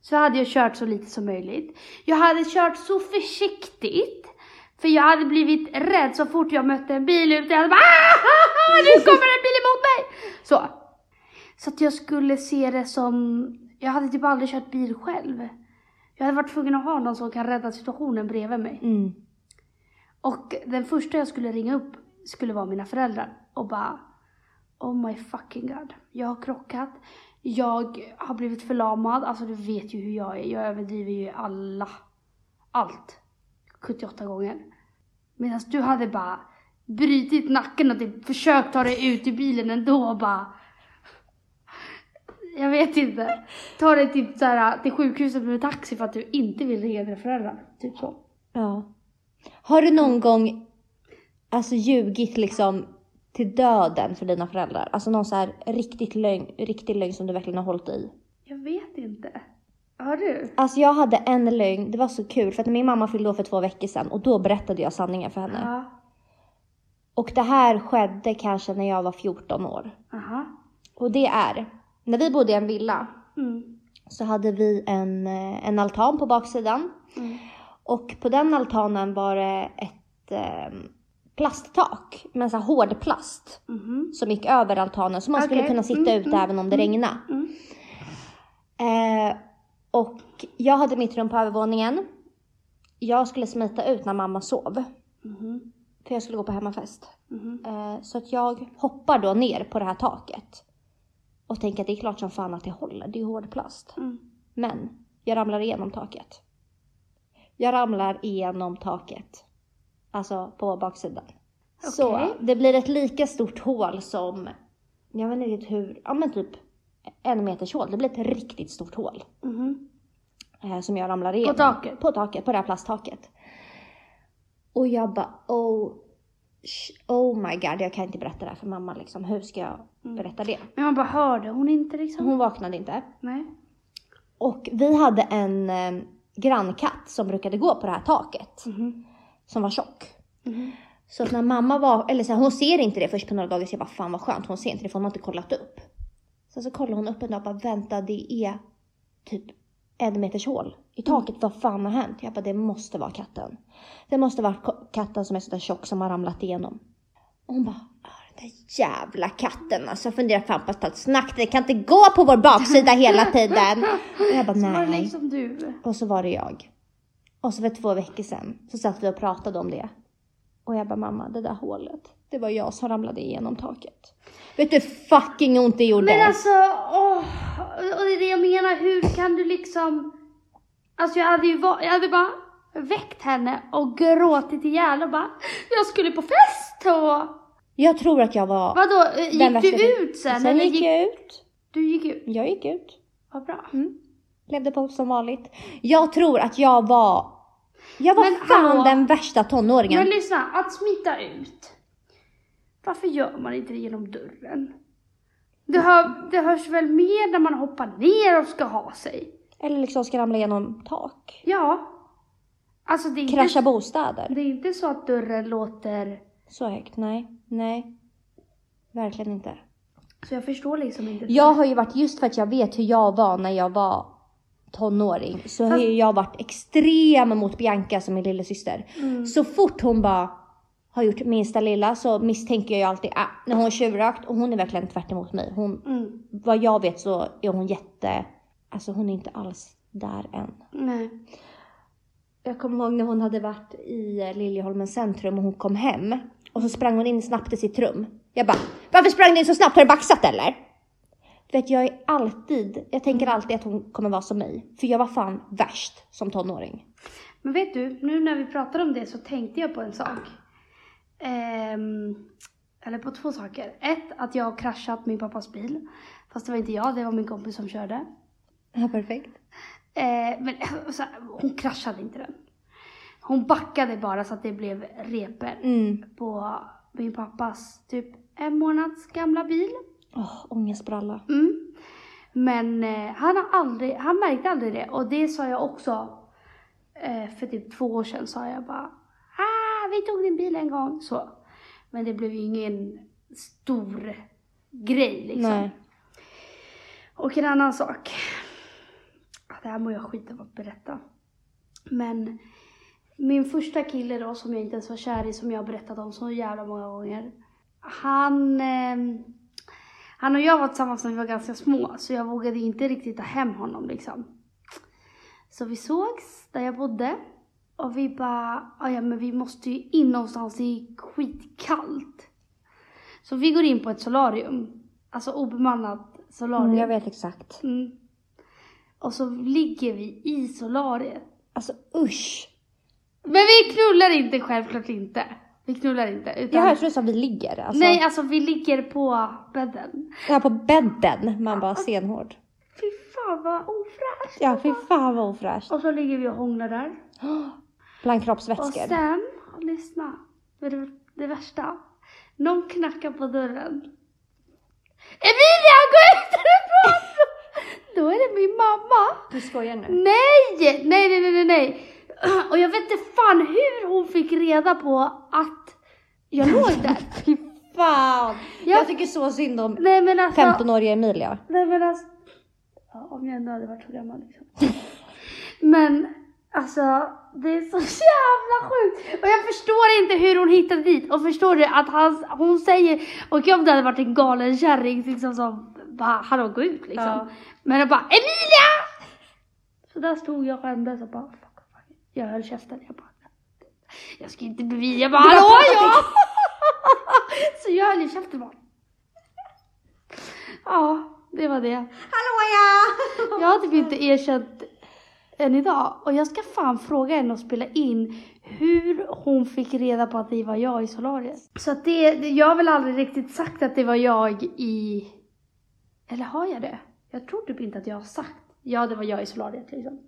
A: så hade jag kört så lite som möjligt. Jag hade kört så försiktigt. För jag hade blivit rädd så fort jag mötte en bil ute. Jag hade bara "Ah, nu kommer en bil emot mig! Så. Så att jag skulle se det som, jag hade typ aldrig kört bil själv. Jag hade varit tvungen att ha någon som kan rädda situationen bredvid mig.
B: Mm.
A: Och den första jag skulle ringa upp skulle vara mina föräldrar och bara Oh my fucking god. Jag har krockat. Jag har blivit förlamad. Alltså du vet ju hur jag är. Jag överdriver ju alla. Allt. 78 gånger. Medan du hade bara brutit nacken och typ försökt ta dig ut i bilen ändå och bara jag vet inte. Ta dig typ så här till sjukhuset med taxi för att du inte vill ringa dina föräldrar. Typ så.
B: Ja. Har du någon gång alltså ljugit liksom till döden för dina föräldrar? Alltså någon så här riktigt lögn, riktig lögn som du verkligen har hållit i?
A: Jag vet inte. Har du?
B: Alltså jag hade en lögn, det var så kul för att min mamma fyllde år för två veckor sedan och då berättade jag sanningen för henne.
A: Ja.
B: Och det här skedde kanske när jag var 14 år.
A: Aha.
B: Och det är, när vi bodde i en villa
A: Mm.
B: så hade vi en, eh, en altan på baksidan.
A: Mm.
B: Och på den altanen var det ett eh, plasttak med så här hård plast
A: Mhm.
B: som gick över altanen så man skulle
A: Okej.
B: kunna sitta
A: Mm,
B: ute
A: mm,
B: även om det regnade.
A: Mm.
B: Eh, och jag hade mitt rum på övervåningen. Jag skulle smita ut när mamma sov.
A: Mhm.
B: För jag skulle gå på hemmafest.
A: Mhm.
B: Eh, så att jag hoppar då ner på det här taket. Och tänker att det är klart som fan att det håller, det är ju hård plast.
A: Mm.
B: Men jag ramlar igenom taket. Jag ramlar igenom taket. Alltså på baksidan. Så
A: Okej.
B: det blir ett lika stort hål som, jag vet inte riktigt hur, ja men typ en meters hål. Det blir ett riktigt stort hål.
A: Mhm.
B: Eh, som jag ramlar igenom.
A: taket?
B: På taket, på det här plasttaket. Och jag bara oh, oh my god, jag kan inte berätta det här för mamma liksom. Hur ska jag
A: Mm.
B: berätta det?
A: Men man bara hörde hon inte liksom?
B: Hon vaknade inte.
A: Nej.
B: Och vi hade en eh, grannkatt som brukade gå på det här taket.
A: Mhm.
B: Som var tjock.
A: Mhm.
B: Så när mamma var, eller så här, hon ser inte det först på några dagar så jag bara fan vad skönt, hon ser inte det för hon har inte kollat upp. Sen så kollar hon upp en dag och bara vänta det är typ en meters hål i taket, vad fan har hänt? Jag bara det måste vara katten. Det måste vara katten som är så där tjock som har ramlat igenom. Och hon bara "Ah, den där jävla katten alltså. Jag funderar fan på att ta ett snack, det kan inte gå på vår baksida hela tiden. Och jag bara
A: Så var det
B: nej.
A: liksom du.
B: Och så var det jag. Och så för två veckor sedan så satt vi och pratade om det. Och jag bara mamma, det där hålet, det var jag som ramlade igenom taket. Vet du fucking ont det gjorde?
A: Men alltså, åh. Och det är det jag menar, hur kan du liksom... Alltså jag hade ju va- jag hade bara väckt henne och gråtit ihjäl och bara Jag skulle på fest och...
B: Jag tror att jag var
A: Vadå, eh, gick du ut sen?
B: Sen
A: eller
B: gick jag ut.
A: Du gick ut?
B: Jag gick ut.
A: Vad bra.
B: Mm. Levde på som vanligt. Jag tror att jag var... Jag var
A: Men
B: fan
A: hallå?
B: den värsta tonåringen.
A: Men lyssna, att smita ut. Varför gör man inte det genom dörren? Det, hör, det hörs väl mer när man hoppar ner och ska ha sig?
B: Eller liksom ska ramla igenom tak.
A: Ja. Alltså det är,
B: Krascha
A: inte,
B: bostäder.
A: det är inte så att dörren låter...
B: Så högt, nej. Nej. Verkligen inte.
A: Så jag förstår liksom inte.
B: Jag har ju varit, just för att jag vet hur jag var när jag var tonåring, så har
A: Fast-
B: ju jag varit extrem mot Bianca som min lillasyster.
A: Mm.
B: Så fort hon bara har gjort minsta lilla så misstänker jag ju alltid, ah, när hon har tjuvrökt och hon är verkligen tvärt emot mig. Hon,
A: Mm.
B: vad jag vet så är hon jätte, alltså hon är inte alls där än.
A: Nej.
B: Jag kommer ihåg när hon hade varit i eh, Liljeholmens centrum och hon kom hem och så sprang hon in snabbt i sitt rum. Jag bara, varför sprang du in så snabbt? Har du baxat eller? Du vet, jag är alltid, jag tänker alltid att hon kommer vara som mig. För jag var fan värst som tonåring.
A: Men vet du, nu när vi pratar om det så tänkte jag på en sak. Ehm, eller på två saker. Ett, att jag har kraschat min pappas bil. Fast det var inte jag, det var min kompis som körde.
B: Ja, perfekt.
A: Eh, men så här, hon kraschade inte den. Hon backade bara så att det blev repen
B: Mm.
A: på min pappas typ en månads gamla bil.
B: Åh, ångestbralla.
A: Mm. Men eh, han, har aldrig, han märkte aldrig det och det sa jag också eh, för typ två år sedan sa jag bara vi tog din bil en gång så. Men det blev ju ingen stor grej liksom.
B: Nej.
A: Och en annan sak. Det här mår jag skit av att berätta. Men min första kille då som jag inte ens var kär i som jag har berättat om så jävla många gånger. Han, eh, han och jag var tillsammans när vi var ganska små så jag vågade inte riktigt ta hem honom liksom. Så vi sågs där jag bodde och vi bara, "Ah, ja men vi måste ju in någonstans, det är skitkallt. Så vi går in på ett solarium, alltså obemannat solarium.
B: Mm, jag vet exakt.
A: Mm. Och så ligger vi i solariet.
B: Alltså usch.
A: Men vi knullar inte, självklart inte. Vi knullar inte. Utan,
B: Jag du sa vi ligger. Alltså,
A: Nej, alltså vi ligger på bädden.
B: Ja, på bädden. Man bara stenhård.
A: Fy fan vad ofräscht.
B: Ja, fy fan vad ofräscht.
A: Och så ligger vi och hånglar där.
B: Bland
A: Och
B: kroppsvätskor.
A: sen, lyssna. Det är det, värsta. Någon knackar på dörren. Emilia, gå ut härifrån! Då är det min mamma.
B: Du skojar nu?
A: Nej! Nej, nej, nej, nej, nej. Och jag vet inte fan hur hon fick reda på att jag låg där.
B: Fy fan.
A: Ja.
B: Jag tycker så synd om
A: Nej men alltså.
B: 15-åriga Emilia.
A: Nej men alltså. Ja, om jag ändå hade varit så gammal liksom. Men alltså, det är så jävla sjukt. Och jag förstår inte hur hon hittade dit. Och förstår du att han, hon säger, och om det hade varit en galen kärring liksom som bara, hallå gå ut liksom.
B: Ja.
A: Men jag bara, Emilia! Så där stod jag och skämdes och bara, fuck, fuck. Jag höll käften. Jag bara, jag ska inte bevisa. Jag bara, hallå
B: "Prata
A: ja! Så jag höll käften bara. Ja, det var det.
B: Hallå ja!
A: Jag har typ inte erkänt än idag. Och jag ska fan fråga henne och spela in hur hon fick reda på att det var jag i solariet. Så att det, jag har väl aldrig riktigt sagt att det var jag i... Eller har jag det? Jag tror typ inte att jag har sagt. Ja, det var jag i solariet liksom.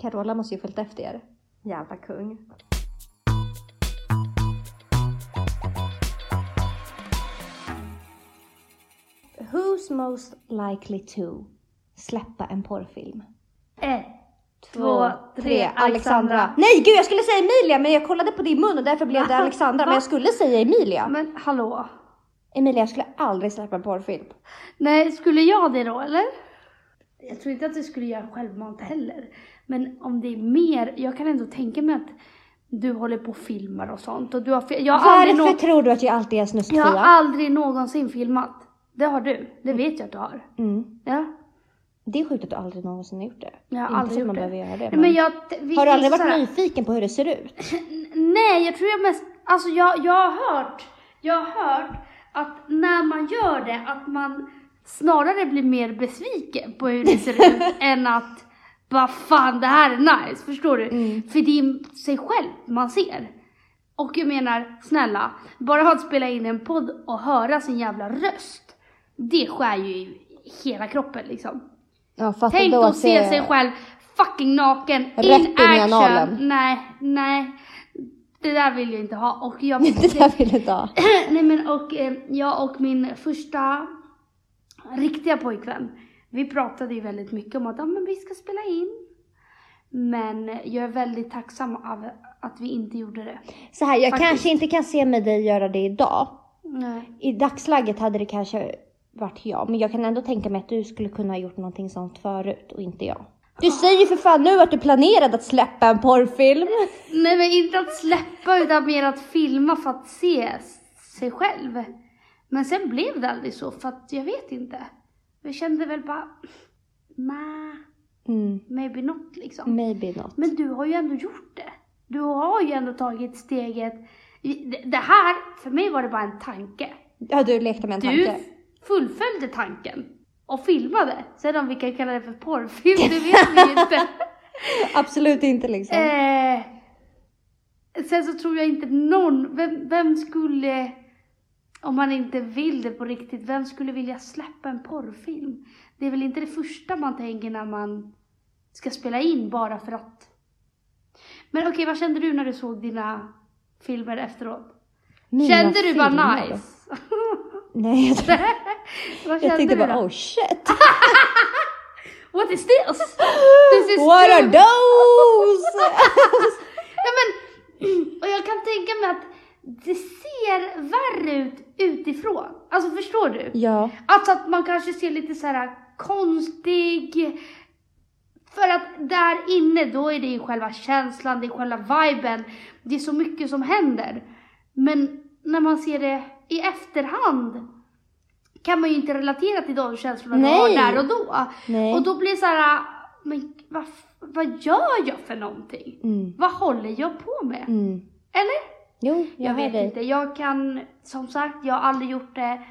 B: Carola måste ju följt efter er. Jävla kung. Who's most likely to släppa en porrfilm?
A: Ett, två, tre, Alexandra.
B: Nej gud jag skulle säga Emilia men jag kollade på din mun och därför blev det? Alexandra. Men jag skulle säga Emilia.
A: Men hallå?
B: Emilia jag skulle aldrig släppa en porrfilm.
A: Nej, skulle jag det då eller? Jag tror inte att det skulle göra självmant heller. Men om det är mer, jag kan ändå tänka mig att du håller på och filmar och sånt. Och du har, jag, har aldrig
B: Varför
A: nå-
B: tror du att jag alltid är
A: jag har
B: snuskfia?
A: aldrig någonsin filmat. Det har du. Det vet jag att du har.
B: Mm.
A: Ja.
B: Det är sjukt att du aldrig någonsin har gjort det.
A: Jag har
B: Inte
A: aldrig gjort
B: man
A: det.
B: behöver göra det. Men
A: Men jag, vi-
B: har du aldrig varit
A: såhär-
B: nyfiken på hur det ser ut?
A: Nej, jag tror jag mest, alltså jag, jag har hört, jag har hört att när man gör det, att man snarare blir mer besviken på hur det ser ut än att bara fan det här är nice, förstår du?
B: Mm.
A: För det är sig själv man ser. Och jag menar, snälla, bara att spela in en podd och höra sin jävla röst, det skär ju i hela kroppen liksom.
B: Ja,
A: Tänk
B: då
A: att se sig själv fucking naken,
B: Rätt
A: in
B: in
A: action. Nej, nej. Det där vill jag inte ha. Och jag,
B: Det där vill du inte ha.
A: nej men och eh, jag och min första riktiga pojkvän, vi pratade ju väldigt mycket om att ja, men vi ska spela in. Men jag är väldigt tacksam av att vi inte gjorde det.
B: Så här, jag
A: Faktiskt.
B: kanske inte kan se med dig göra det idag.
A: Nej.
B: I dagsläget hade det kanske varit jag, men jag kan ändå tänka mig att du skulle kunna ha gjort någonting sånt förut och inte jag. Du säger ju för fan nu att du planerade att släppa en porrfilm.
A: Nej men inte att släppa utan mer att filma för att se sig själv. Men sen blev det aldrig så för att jag vet inte. Jag kände väl bara, nej,
B: Mm,
A: maybe not liksom.
B: maybe not.
A: Men du har ju ändå gjort det. Du har ju ändå tagit steget. Det det här, för mig var det bara en tanke.
B: Ja, du lekte med en
A: Du
B: tanke.
A: Fullföljde tanken och filmade. Sen om vi kan kalla det för porrfilm, det vet vi inte.
B: Absolut inte liksom.
A: Eh, sen så tror jag inte någon, vem, vem skulle, om man inte vill det på riktigt, vem skulle vilja släppa en porrfilm? Det är väl inte det första man tänker när man ska spela in bara för att. Men okej, vad kände du när du såg dina filmer efteråt?
B: Mina
A: Kände du bara
B: filmer.
A: nice?
B: Nej, jag, tror,
A: Vad
B: jag tänkte bara oh shit.
A: What is this? this is
B: What are those?
A: Ja, men, och jag kan tänka mig att det ser värre ut utifrån. Alltså förstår du?
B: ja.
A: Alltså att man kanske ser lite så här konstig. För att där inne då är det ju själva känslan, det är själva viben. Det är så mycket som händer. Men när man ser det i efterhand kan man ju inte relatera till de känslorna
B: Nej.
A: du har där och då.
B: Nej.
A: Och då blir det så här, men vad, vad gör jag för någonting?
B: Mm.
A: Vad håller jag på med?
B: Mm.
A: Eller?
B: Jo, jag,
A: Jag vet inte. Jag kan, som sagt, jag har aldrig gjort det.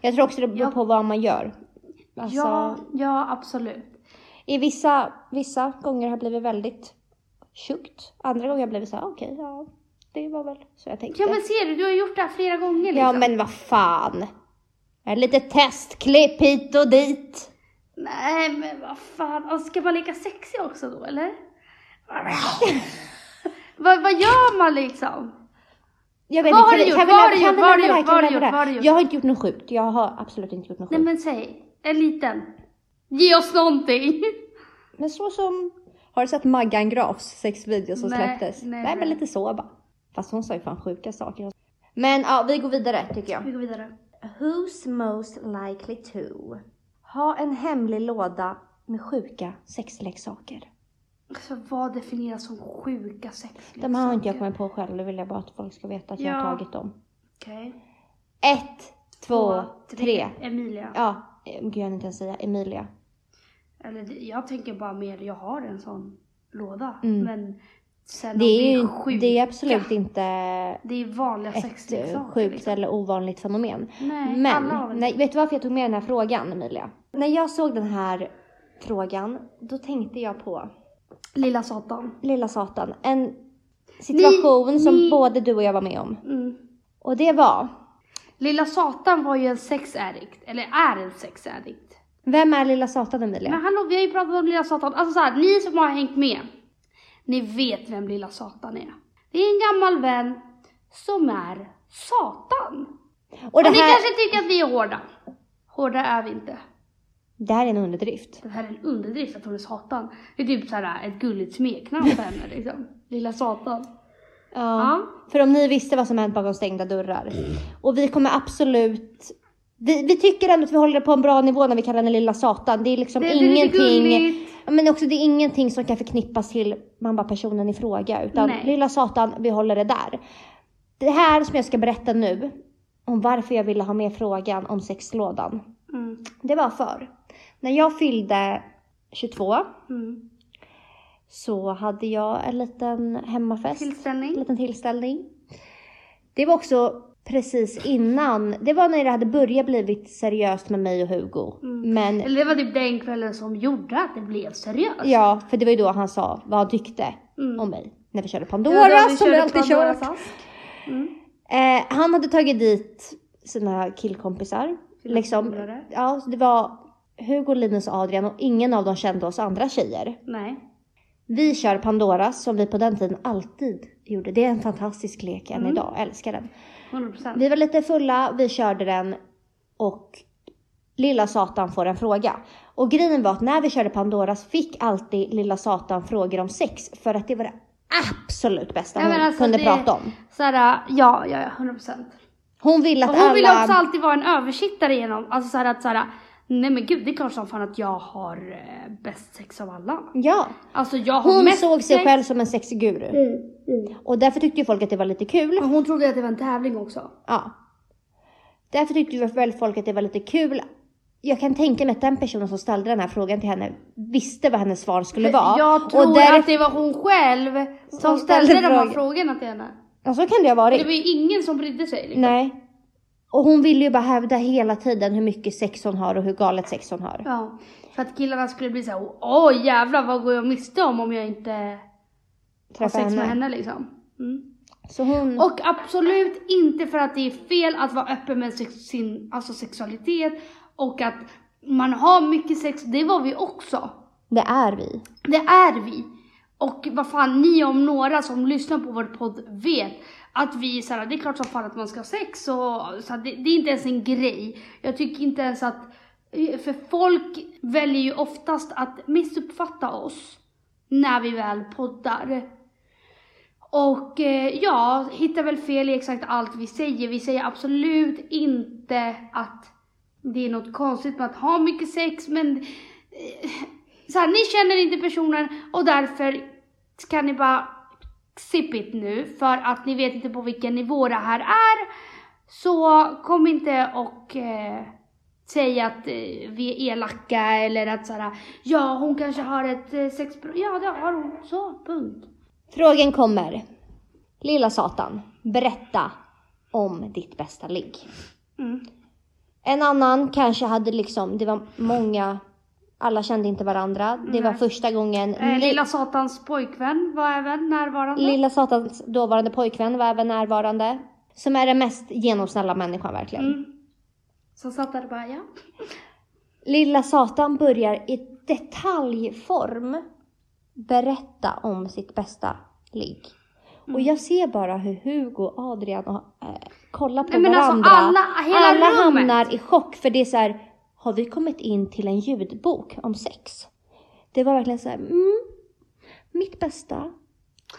B: Jag tror också det beror
A: Ja.
B: på vad man gör. Alltså,
A: Ja, ja absolut.
B: I vissa, vissa gånger har det blivit väldigt tjockt. Andra gånger har det blivit så här, okej, ja, det var väl så jag tänkte.
A: Ja men ser du, du har gjort det här flera gånger liksom.
B: Ja, men vad fan. En litet testklipp hit och dit.
A: Nej men vad fan, och ska man leka sexig också då eller? vad, vad gör man liksom?
B: Jag vet
A: Vad har du gjort? Vad har du gjort? Vad har du gjort? Vad har du gjort? Vad har du gjort?
B: Jag har inte gjort något sjukt. Jag har absolut inte gjort något
A: Nej
B: sjukt.
A: men säg, en liten. Ge oss någonting.
B: Men så som, har du sett Maggan Grafs sexvideo som
A: Nej,
B: släpptes?
A: nej,
B: Nej, men
A: nej.
B: lite så bara. Fast hon sa ju fan sjuka saker. Men ja, vi går vidare tycker jag.
A: Vi går vidare.
B: Who's most likely to ha en hemlig låda med sjuka sexleksaker?
A: Alltså vad definieras som sjuka sexleksaker?
B: De här har inte jag kommit på själv, det vill jag bara att folk ska veta att jag har
A: Ja.
B: tagit dem.
A: Okej.
B: Ett, två, tre.
A: Emilia.
B: Ja, gud jag inte ens säga Emilia.
A: Eller jag tänker bara mer, jag har en sån låda.
B: Mm.
A: Men sen
B: Det är ju
A: sjuka,
B: det är absolut inte
A: Det är vanliga
B: ett sjukt
A: liksom.
B: eller ovanligt fenomen.
A: Nej,
B: Men, nej, vet du varför jag tog med den här frågan Emilia? När jag såg den här frågan, då tänkte jag på
A: Lilla Satan.
B: lilla satan. En situation
A: Ni-
B: som
A: ni-
B: både du och jag var med om.
A: Mm.
B: Och det var,
A: Lilla Satan var ju en sexaddict, eller är en sexaddict.
B: vem är lilla satan Emilia?
A: Men hallå, vi har ju pratat om Lilla Satan. Alltså så här, ni som har hängt med, ni vet vem Lilla Satan är. Det är en gammal vän som är Satan.
B: Och
A: Och
B: det
A: ni
B: här,
A: kanske tycker att vi är hårda. Hårda är vi inte.
B: det här är en underdrift.
A: Det här är en underdrift att hon är Satan. Det är typ så här ett gulligt smeknamn för henne liksom. Lilla Satan.
B: Ja.
A: Ja.
B: För om ni visste vad som hänt bakom stängda dörrar. Och vi kommer absolut vi, vi tycker ändå att vi håller det på en bra nivå när vi kallar henne lilla satan. Det är liksom
A: Det, är lite
B: ingenting. Men också det är ingenting som kan förknippas till man bara personen i fråga. Utan
A: Nej.
B: lilla satan, vi håller det där. Det här som jag ska berätta nu. Om varför jag ville ha med frågan om sexlådan.
A: Mm.
B: Det var för. När jag fyllde 22
A: Mm.
B: så hade jag en liten hemmafest. En
A: Tillställning.
B: liten tillställning. Det var också precis innan, det var när det hade börjat blivit seriöst med mig och Hugo.
A: Mm.
B: Men
A: Eller det var typ den kvällen som gjorde att det blev seriöst.
B: ja, för det var ju då han sa vad han tyckte
A: Mm.
B: om mig. När vi körde Pandora
A: då vi
B: som vi alltid kört.
A: Mm.
B: Eh, han hade tagit dit sina killkompisar. Liksom, ja, det var Hugo, Linus och Adrian och ingen av dem kände oss andra tjejer.
A: Nej.
B: Vi kör Pandora som vi på den tiden alltid gjorde. Det är en fantastisk lek än
A: Mm.
B: idag, älskar den.
A: 100%.
B: Vi var lite fulla, vi körde den och lilla Satan får en fråga. Och grejen var att när vi körde Pandoras fick alltid lilla Satan frågor om sex för att det var det absolut bästa
A: Ja,
B: hon
A: alltså
B: kunde
A: det-
B: prata om.
A: Såhär, ja, ja, ja, 100%.
B: Hon ville att
A: Och hon
B: alla...
A: ville också alltid vara en översittare genom, alltså såhär att såhär, nej men gud det är klart som fan att jag har eh, bäst sex av alla.
B: Ja,
A: Alltså jag har
B: hon
A: mest
B: såg sig
A: sex.
B: själv som en sexguru.
A: Mm, mm.
B: Och därför tyckte ju folk att det var lite kul.
A: Och hon trodde att det var en tävling också.
B: Ja. Därför tyckte ju väl folk att det var lite kul. Jag kan tänka mig att den personen som ställde den här frågan till henne visste vad hennes svar skulle vara.
A: Jag tror
B: och där...
A: att det var hon själv som, ställde,
B: ställde
A: de här
B: frågan.
A: frågorna till henne.
B: Ja, så kan det ha varit.
A: Det var ju ingen som brydde sig. Liksom.
B: Nej. Och hon ville ju bara hävda hela tiden hur mycket sex hon har och hur galet sex hon har.
A: Ja, för att killarna skulle bli såhär, åh jävlar vad går jag miste om om jag inte har sex med
B: henne.
A: henne liksom. Mm.
B: Så hon...
A: Och absolut inte för att det är fel att vara öppen med sin alltså sexualitet och att man har mycket sex, det var vi också.
B: Det är vi.
A: Det är vi. Och vad fan, ni om några som lyssnar på vår podd vet att vi så här, det är klart som fan att man ska ha sex och så här, det, det är inte ens en grej. Jag tycker inte ens att, för folk väljer ju oftast att missuppfatta oss när vi väl poddar. Och eh, ja, hittar väl fel i exakt allt vi säger. Vi säger absolut inte att det är något konstigt med att ha mycket sex, men eh, så här, ni känner inte personen och därför kan ni bara sip it nu för att ni vet inte på vilken nivå det här är. Så kom inte och eh, säg att eh, vi är elaka eller att såhär, ja hon kanske har ett eh, sexproblem. Ja det har hon, så punkt.
B: Frågan kommer. Lilla Satan, berätta om ditt bästa ligg.
A: Mm.
B: En annan kanske hade liksom, det var många, alla kände inte varandra. Det var första gången.
A: Eh,
B: Li-
A: lilla Satans pojkvän var även närvarande.
B: Lilla Satans dåvarande pojkvän var även närvarande. Som är den mest genomsnälla människan verkligen.
A: mm. Så satt där och bara, ja.
B: Lilla Satan börjar i detaljform berätta om sitt bästa ligg. Och
A: Mm.
B: jag ser bara hur Hugo, Adrian och äh, kollar på
A: Nej, alltså
B: varandra.
A: alla- hela
B: alla
A: rummet.
B: hamnar i chock för det är så här, har vi kommit in till en ljudbok om sex? Det var verkligen så här, mm, mitt bästa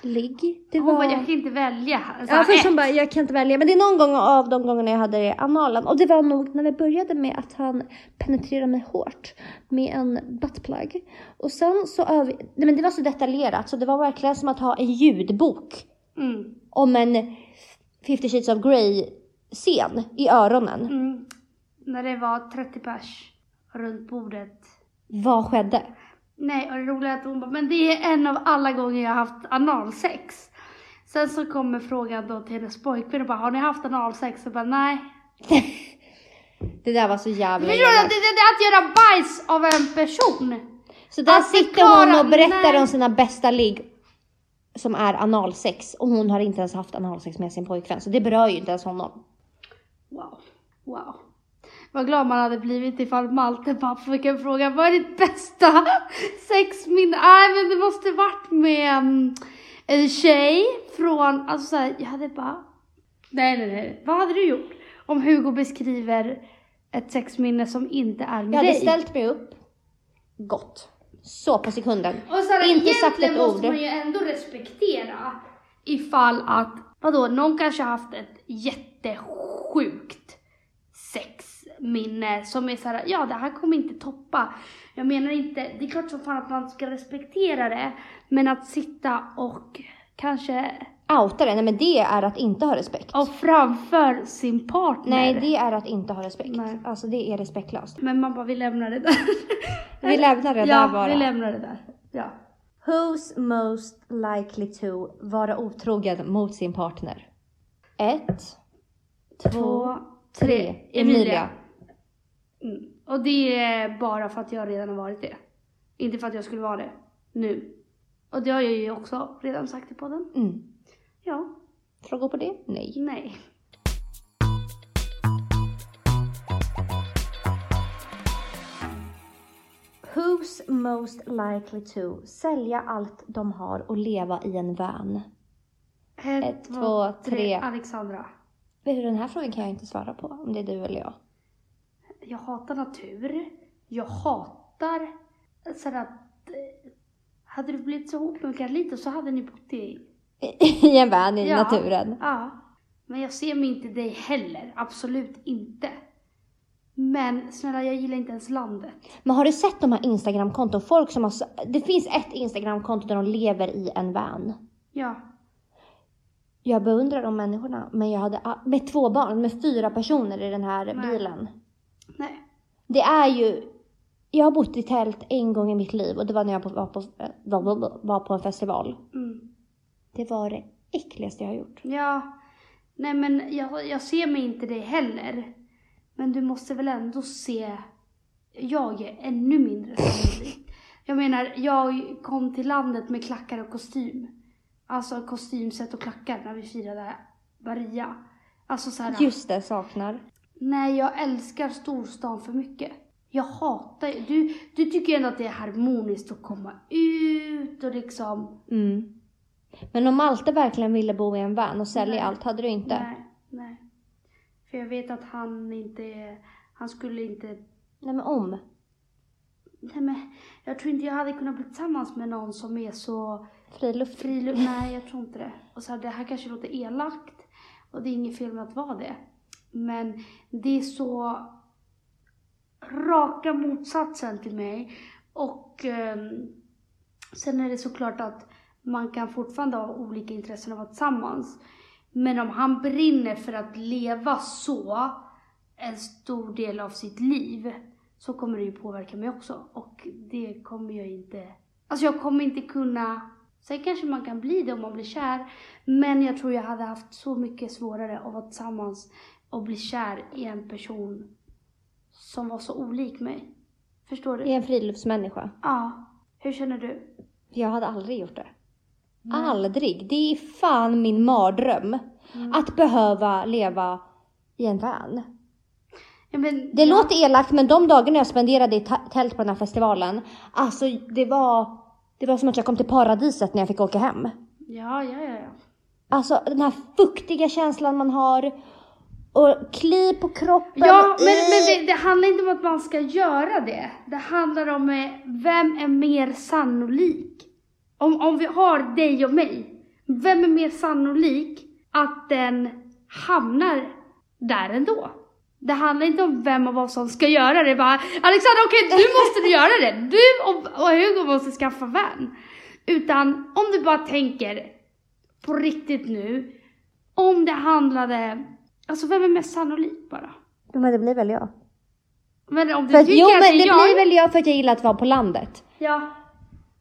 B: ligg. Det
A: Hon
B: var...
A: bara, jag kan inte välja. Så
B: Ja, först hon bara, jag kan inte välja. Men det är någon gång av de gångerna jag hade det i analen. Och det var nog när vi började med att han penetrerade mig hårt med en buttplug. Och sen så över... Nej men det var så detaljerat så det var verkligen som att ha en ljudbok
A: Mm.
B: om en 50 shades of Grey scen i öronen.
A: Mm. När det var 30 pers runt bordet.
B: Vad skedde?
A: Nej, och det roliga är att hon bara, men det är en av alla gånger jag har haft analsex. Sen så kommer frågan då till hennes pojkvän och bara, har ni haft analsex? Och bara, nej.
B: Det där var så jävla
A: Förstår du? Det, det, det är att göra bajs av en person.
B: Så där
A: Att
B: sitter
A: förklara-
B: hon och berättar
A: nej.
B: om sina bästa ligg som är analsex och hon har inte ens haft analsex med sin pojkvän så det berör ju inte ens honom.
A: Wow. Wow. Vad glad man hade blivit ifall Malte bara fick en fråga, vad är ditt bästa sexminne? Nej men det måste varit med um, en tjej från, alltså såhär, jag hade bara, nej nej nej, vad hade du gjort? Om Hugo beskriver ett sexminne som inte är med
B: Jag hade
A: dig.
B: ställt mig upp, gått. Så på sekunden.
A: Och så här,
B: Inte sagt ett
A: måste
B: ord.
A: man ju ändå respektera ifall att, vadå, någon kanske har haft ett jättesjukt sexminne som är så här, ja det här kommer inte toppa. Jag menar inte, det är klart som fan att man ska respektera det, men att sitta och kanske,
B: Outa det, nej men det är att inte ha respekt.
A: och framför sin partner.
B: Nej, det är att inte ha respekt.
A: Nej.
B: Alltså det är respektlöst.
A: Men man bara, vi lämnar det där.
B: Vi lämnar det
A: ja,
B: där bara.
A: vi lämnar det där. Ja.
B: Who's most likely to vara otrogen mot sin partner? Ett, två,
A: Två,
B: tre.
A: tre.
B: Emilia.
A: Emilia. Mm. Och det är bara för att jag redan har varit det. Inte för att jag skulle vara det nu. Och det har jag ju också redan sagt i podden.
B: Mm.
A: Ja,
B: Frågor på det? Nej.
A: nej.
B: Who's most likely to sälja allt de har och leva i en van? Ett, två, tre.
A: Alexandra.
B: Vet du, den här frågan kan jag inte svara på om det är du eller jag.
A: Jag hatar natur. Jag hatar sådär att... eh, Hade du blivit så ihop med Carlito så hade ni bott i...
B: I en van i
A: Ja.
B: naturen.
A: Ja. Men jag ser mig inte dig heller. Absolut inte. Men snälla, jag gillar inte ens landet.
B: Men har du sett de här Instagramkonton? Folk som har... Det finns ett Instagramkonto där de lever i en van.
A: Ja.
B: Jag beundrar de människorna, men jag hade med två barn, med fyra personer i den här
A: Nej.
B: bilen.
A: Nej.
B: Det är ju... Jag har bott i tält en gång i mitt liv och det var när jag var på, var, på en festival.
A: Mm.
B: Det var det äckligaste jag har gjort.
A: Ja. Nej men jag, jag ser mig inte dig heller. Men du måste väl ändå se... Jag är ännu mindre sannolik. Jag menar, jag kom till landet med klackar och kostym. Alltså kostymset och klackar när vi firade Maria. Alltså så här,
B: Just det, saknar.
A: Nej, jag älskar storstan för mycket. Jag hatar du, du tycker ändå att det är harmoniskt att komma ut och liksom...
B: Mm. Men om Malte verkligen ville bo i en van och sälja
A: Nej.
B: allt, hade du inte?
A: Nej, nej. För jag vet att han inte, han skulle inte,
B: Nej men om.
A: nej men jag tror inte jag hade kunnat bli tillsammans med någon som är så
B: Friluft.
A: friluft, nej jag tror inte det. Och så här, det här kanske låter elakt och det är inget fel med att vara det. Men det är så raka motsatsen till mig. Och eh, sen är det såklart att man kan fortfarande ha olika intressen av att vara tillsammans. Men om han brinner för att leva så en stor del av sitt liv så kommer det ju påverka mig också. Och det kommer jag inte... Alltså jag kommer inte kunna... Sen kanske man kan bli det om man blir kär. Men jag tror jag hade haft så mycket svårare att vara tillsammans och bli kär i en person som var så olik mig. Förstår du?
B: Är en friluftsmänniska.
A: Ja. Hur känner du?
B: Jag hade aldrig gjort det. Aldrig. Det är fan min mardröm. Att behöva leva i en van.
A: Ja, men,
B: Det
A: ja.
B: låter elakt men de dagarna jag spenderade i tält på den här festivalen, alltså det var, det var som att jag kom till paradiset när jag fick åka hem.
A: Ja, ja, ja. ja.
B: Alltså den här fuktiga känslan man har och kli på kroppen.
A: Ja, men, men det, det handlar inte om att man ska göra det. Det handlar om eh, vem är mer sannolik. Om, om vi har dig och mig, vem är mer sannolik att den hamnar där ändå? Det handlar inte om vem av oss som ska göra det. Bara, Alexandra, okej, måste du göra det. Du och, och Hugo måste skaffa vän. Utan om du bara tänker på riktigt nu. Om det handlade, alltså vem är mest sannolik bara?
B: Men det blir väl jag.
A: Men om du
B: För
A: tycker
B: jo
A: att
B: men
A: det
B: det
A: är jag...
B: blir väl jag för att jag gillar att vara på landet.
A: Ja,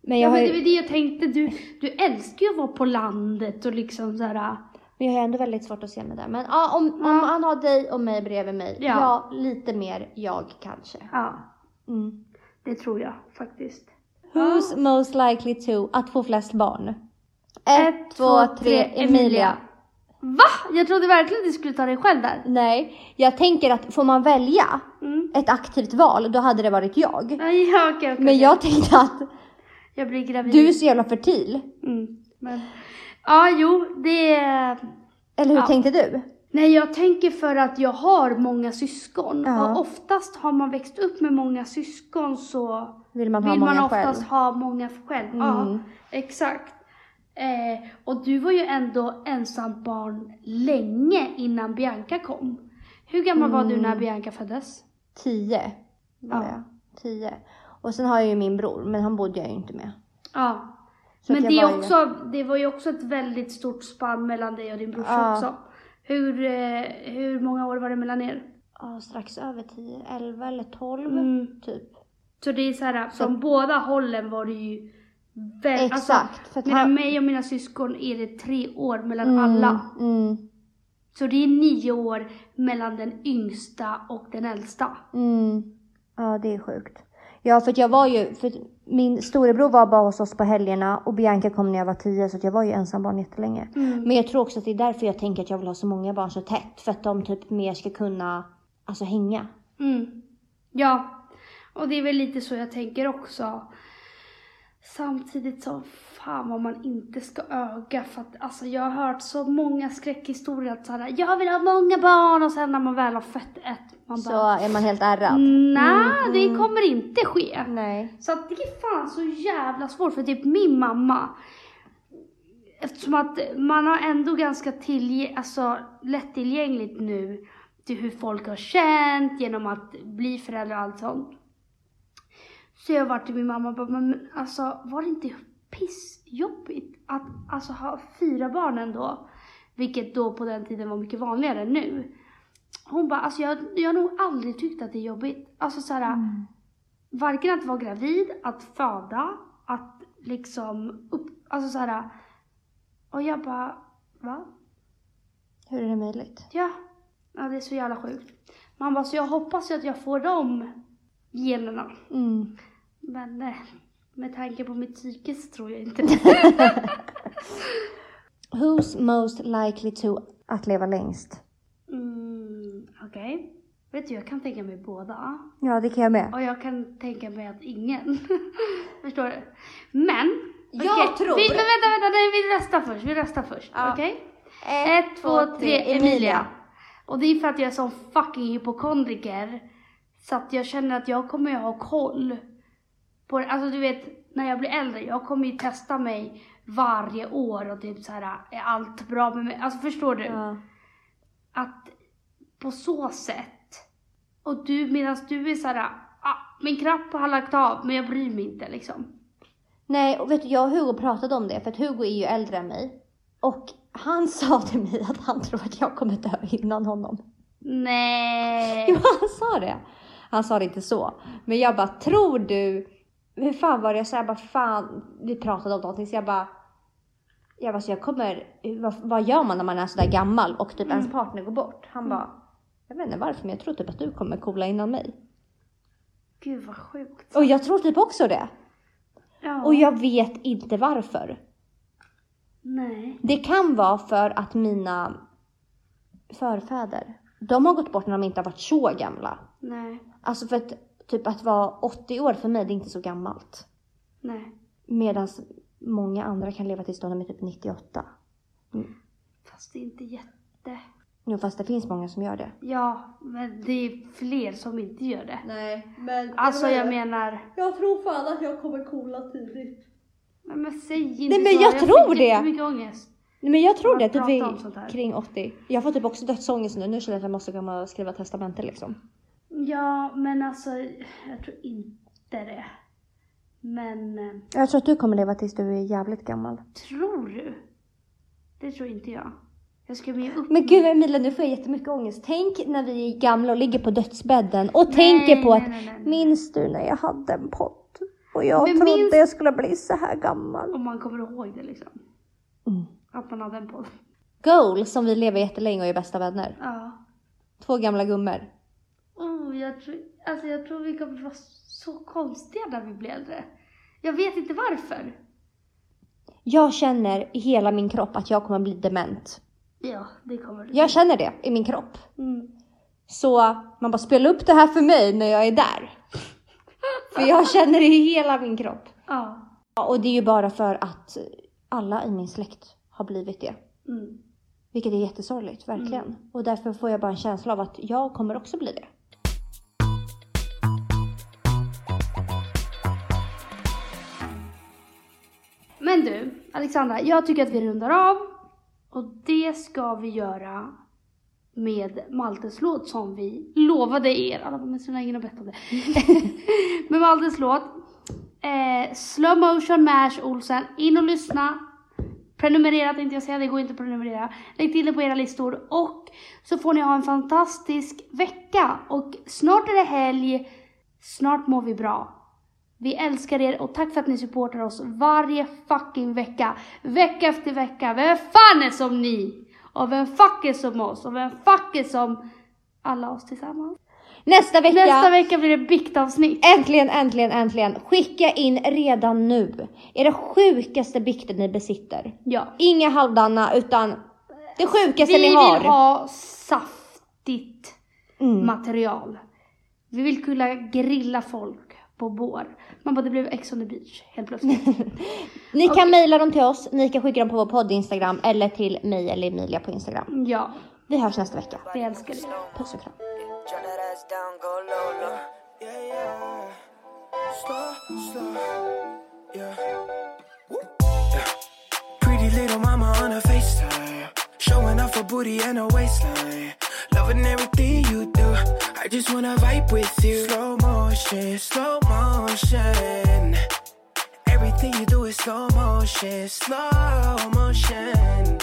B: Men
A: ja
B: jag,
A: men
B: har
A: det
B: ju,
A: var det jag tänkte. Du, du älskar ju att vara på landet och liksom så här.
B: men jag har ändå väldigt svårt att se mig där. Men ja, om, om
A: Ja.
B: han har dig och mig bredvid mig,
A: Ja.
B: ja, lite mer jag kanske.
A: Ja,
B: Mm.
A: det tror jag faktiskt.
B: Who's most likely to att få flest barn?
A: Ett,
B: Ett, två, tre, Emilia.
A: Va? Jag trodde verkligen att du skulle ta dig själv där.
B: Nej, jag tänker att får man välja
A: Mm.
B: ett aktivt val, då hade det varit jag.
A: Ja, okej, okej.
B: Men jag tänkte att
A: Jag blir gravid.
B: du är så jävla fertil.
A: Mm. Men... Ja, jo, det.
B: Eller hur
A: Ja.
B: tänkte du?
A: Nej, jag tänker för att jag har många syskon.
B: Ja.
A: Och oftast har man växt upp med många syskon så
B: Vill man ha
A: vill
B: många
A: man oftast
B: själv?
A: ha många själv. Ja,
B: Mm.
A: exakt. Eh, och du var ju ändå ensamt barn länge innan Bianca kom. Hur gammal var du
B: Mm.
A: när Bianca föddes?
B: Tio var
A: Ja.
B: jag. Tio. Och sen har jag ju min bror, men han bodde jag ju inte med.
A: Ja.
B: Så
A: Men det, är
B: var ju-
A: också, det var ju också ett väldigt stort spann mellan dig och din brorsa
B: Ja.
A: också. Hur, eh, hur många år var det mellan er?
B: Ja, strax över tio, elva eller tolv
A: Mm.
B: typ.
A: Så det är så här, från båda hållen var det ju väldigt...
B: Exakt, för att
A: mellan
B: han-
A: mig och mina syskon är det tre år mellan
B: Mm,
A: alla.
B: Mm,
A: Så det är nio år mellan den yngsta och den äldsta.
B: mm. Ja, det är sjukt. Ja, för att jag var ju, för min storebror var bara hos oss på helgerna och Bianca kom när jag var tio så jag var ju ensam barn jättelänge.
A: Mm.
B: Men jag tror också att det är därför jag tänker att jag vill ha så många barn så tätt. För att de typ mer ska kunna, alltså hänga.
A: Mm. Ja, och det är väl lite så jag tänker också. Samtidigt som fan vad man inte ska öga för att alltså jag har hört så många skräckhistorier att såhär, jag vill ha många barn och sen när man väl har fött ett, man
B: Så
A: bara,
B: är man helt ärrad.
A: nej det kommer inte ske.
B: Nej.
A: Så att det är fan så jävla svårt för typ min mamma. Eftersom att man har ändå ganska tillgä- alltså, lättillgängligt nu till hur folk har känt genom att bli föräldrar och allt sånt. Så jag varit till min mamma och bara, men alltså var det inte pissjobbigt att alltså ha fyra barn ändå? Vilket då på den tiden var mycket vanligare än nu. Hon bara, alltså jag, jag har nog aldrig tyckt att det är jobbigt. Alltså såhär, varken att vara gravid, att föda, att liksom upp, alltså så här. Och jag bara, va?
B: Hur är det möjligt?
A: Ja, ja det är så jävla sjukt. Man bara, så jag hoppas ju att jag får de generna.
B: Mm.
A: Men eh, med tanke på mitt psyke så tror jag inte det.
B: Who's most likely to att leva längst?
A: Mm, Okej. Vet du, jag kan tänka mig båda.
B: Ja, det kan jag med.
A: Och jag kan tänka mig att ingen. Förstår du? Men
B: Jag
A: Okej,
B: tror...
A: Vi, men vänta, vänta, nej vi röstar först. Vi röstar först.
B: Ja.
A: Okej? Ett, två, tre, Emilia. Och det är för att jag är sån fucking hypokondriker. Så att jag känner att jag kommer ju ha koll på det. Alltså du vet, när jag blir äldre, jag kommer ju testa mig varje år och typ så här, är allt bra med mig? Alltså förstår du?
B: Ja.
A: Att på så sätt. Och du, medan du är så här, ah, min kropp har lagt av, men jag bryr mig inte liksom.
B: Nej, och vet du, jag och Hugo pratade om det, för att Hugo är ju äldre än mig. Och han sa till mig att han tror att jag kommer dö innan honom.
A: Nej.
B: Jo, han sa det. Han sa det inte så. Men jag bara, tror du... Hur fan var det jag sa? Jag bara, fan. Vi pratade om någonting så jag bara... Jag bara, så jag kommer... Vad, vad gör man när man är sådär gammal och typ ens partner går bort? Han bara, jag vet inte varför men jag tror typ att du kommer coola innan mig.
A: Gud vad sjukt.
B: Och jag tror typ också det.
A: Ja.
B: Och jag vet inte varför.
A: Nej.
B: Det kan vara för att mina förfäder, de har gått bort när de inte har varit så gamla.
A: Nej.
B: Alltså för att typ att vara 80 år för mig, det är inte så gammalt.
A: Nej.
B: Medan många andra kan leva tills de är typ 98.
A: Fast det är inte jätte...
B: Jo fast det finns många som gör det.
A: Ja, men det är fler som inte gör det.
B: Nej men.
A: Alltså jag menar...
B: Jag tror fan att jag kommer coola tidigt.
A: Nej men säg inte
B: Nej, men
A: så.
B: jag tror
A: fick
B: det.
A: jättemycket ångest.
B: Nej men jag tror det, typ
A: här.
B: kring 80. Jag får typ också dödsångest nu. Nu känner jag att jag måste komma och skriva testamente liksom.
A: Ja, men alltså jag tror inte det. Men eh,
B: Jag tror att du kommer leva tills du är jävligt gammal.
A: tror du? Det tror inte jag. Jag ska bli upp
B: Men gud Emilia, nu får jag jättemycket ångest. Tänk när vi är gamla och ligger på dödsbädden och tänker på
A: nej,
B: att
A: nej, nej, nej.
B: minns du när jag hade en podd? Och jag
A: Men
B: trodde
A: minns-
B: jag skulle bli så här gammal.
A: Om man kommer ihåg det liksom.
B: Mm.
A: Att man hade en podd.
B: Goal som vi lever jättelänge och är bästa vänner.
A: Ja.
B: Två gamla gummor.
A: Oh, jag, tror, alltså jag tror vi kommer vara så konstiga när vi blir äldre. Jag vet inte varför.
B: Jag känner i hela min kropp att jag kommer bli dement.
A: Ja, det kommer du.
B: Jag känner det i min kropp.
A: Mm.
B: Så man bara spela upp det här för mig när jag är där. För jag känner det i hela min kropp.
A: Ja.
B: Ja, Och det är ju bara för att alla i min släkt har blivit det.
A: Mm.
B: Vilket är jättesorgligt, verkligen. Och därför får jag bara en känsla av att jag kommer också bli det.
A: Men du, Alexandra, jag tycker att vi rundar av. Och det ska vi göra med Maltes låt som vi lovade er. Alla var med sina egna bettade. med Maltes låt. Eh, slow motion Mash Olsen. In och lyssna. Prenumerera tänkte jag säga, det går inte att prenumerera. Lägg till det på era listor och så får ni ha en fantastisk vecka. Och snart är det helg, snart mår vi bra. Vi älskar er och tack för att ni supportar oss varje fucking vecka. Vecka efter vecka. Vem fan är som ni? Och vem fuck är som oss? Och vem fuck är som alla oss tillsammans?
B: Nästa vecka,
A: Nästa vecka blir det biktavsnitt.
B: äntligen, äntligen, äntligen. Skicka in redan nu. Era sjukaste bikter ni besitter.
A: Ja.
B: Inga halvdana, utan det sjukaste
A: Vi
B: ni
A: vill
B: har.
A: ha saftigt
B: Mm.
A: material. Vi vill kunna grilla folk på bår. Man bara, det blev Ex on the beach helt plötsligt.
B: Ni kan
A: Okej.
B: mejla dem till oss, ni kan skicka dem på vår podd Instagram eller till mig eller Emilia på Instagram.
A: ja,
B: Vi hörs nästa vecka.
A: vi älskar er.
B: Puss och kram.
C: Pretty little mama on her FaceTime. Showing off her booty and her waistline. Loving everything you do. I just wanna vibe with you. Slow motion, slow motion. Everything you do is slow motion, slow motion.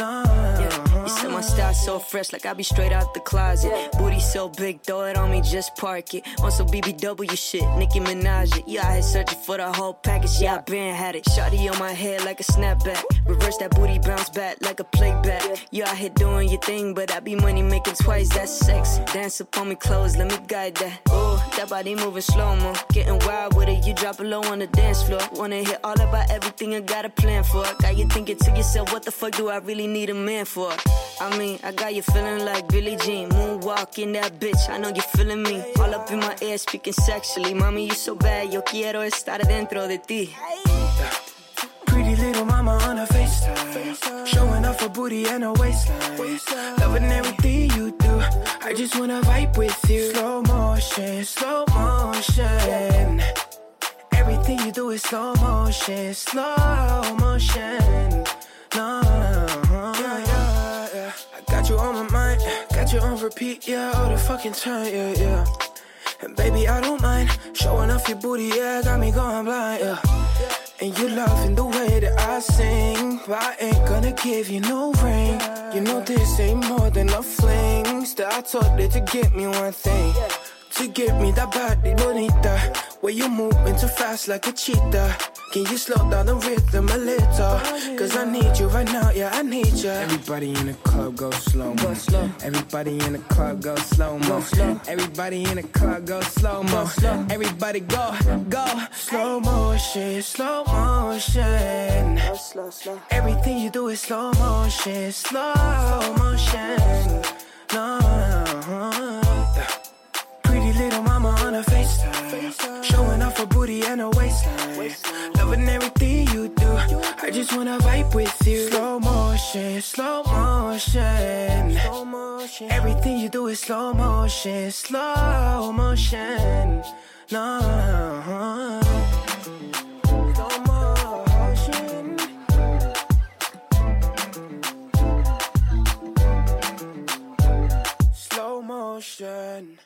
C: No.
D: Yeah, you said my style so fresh, like I be straight out the closet. Booty so big, throw it on me, just park it. On some BBW shit, Nicki Minaj it. Yeah, I had searching for the whole package. Yeah, I been had it. Shotty on my head like a snapback. Reverse that booty, bounce back like a playback. You out here doing your thing, but I be money making twice. That's sex. Dance up on me clothes, let me guide that. Ooh, that body moving slow mo. Getting wild with it, you drop it low on the dance floor. Wanna hear all about everything I got a plan for. Got you thinking to yourself, what the fuck do I really need a man for. I mean, I got you feeling like Billie Jean. moonwalking that bitch, I know you feeling me. All up in my ear, speaking sexually. Mommy, you so bad, yo quiero estar dentro de ti. Pretty little mama on her FaceTime.
C: Showing off her booty and her waistline. Loving everything you do. I just wanna vibe with you. Slow motion, slow motion. Everything you do is slow motion, slow motion. No on my mind, got you on repeat, yeah, all the fucking time, yeah, yeah. And baby, I don't mind showing off your booty, yeah, got me going blind, yeah. And you loving the way that I sing, but I ain't gonna give you no ring. You know this ain't more than a fling. Still, I told it to get me one thing. To give me that body bonita Where you moving too fast like a cheetah Can you slow down the rhythm a little? Cause I need you right now, yeah, I need you Everybody in the club go slow. Mo Everybody in the club go slow. Mo Everybody in the club go slow mo Slow. Everybody go, go. Slow motion, slow motion. Everything you do is slow motion, slow motion. No Her booty and her waistline. Loving everything you do. I just wanna vibe with you. Slow motion, slow motion. Everything you do is slow motion, slow motion. No. Slow motion. Slow motion.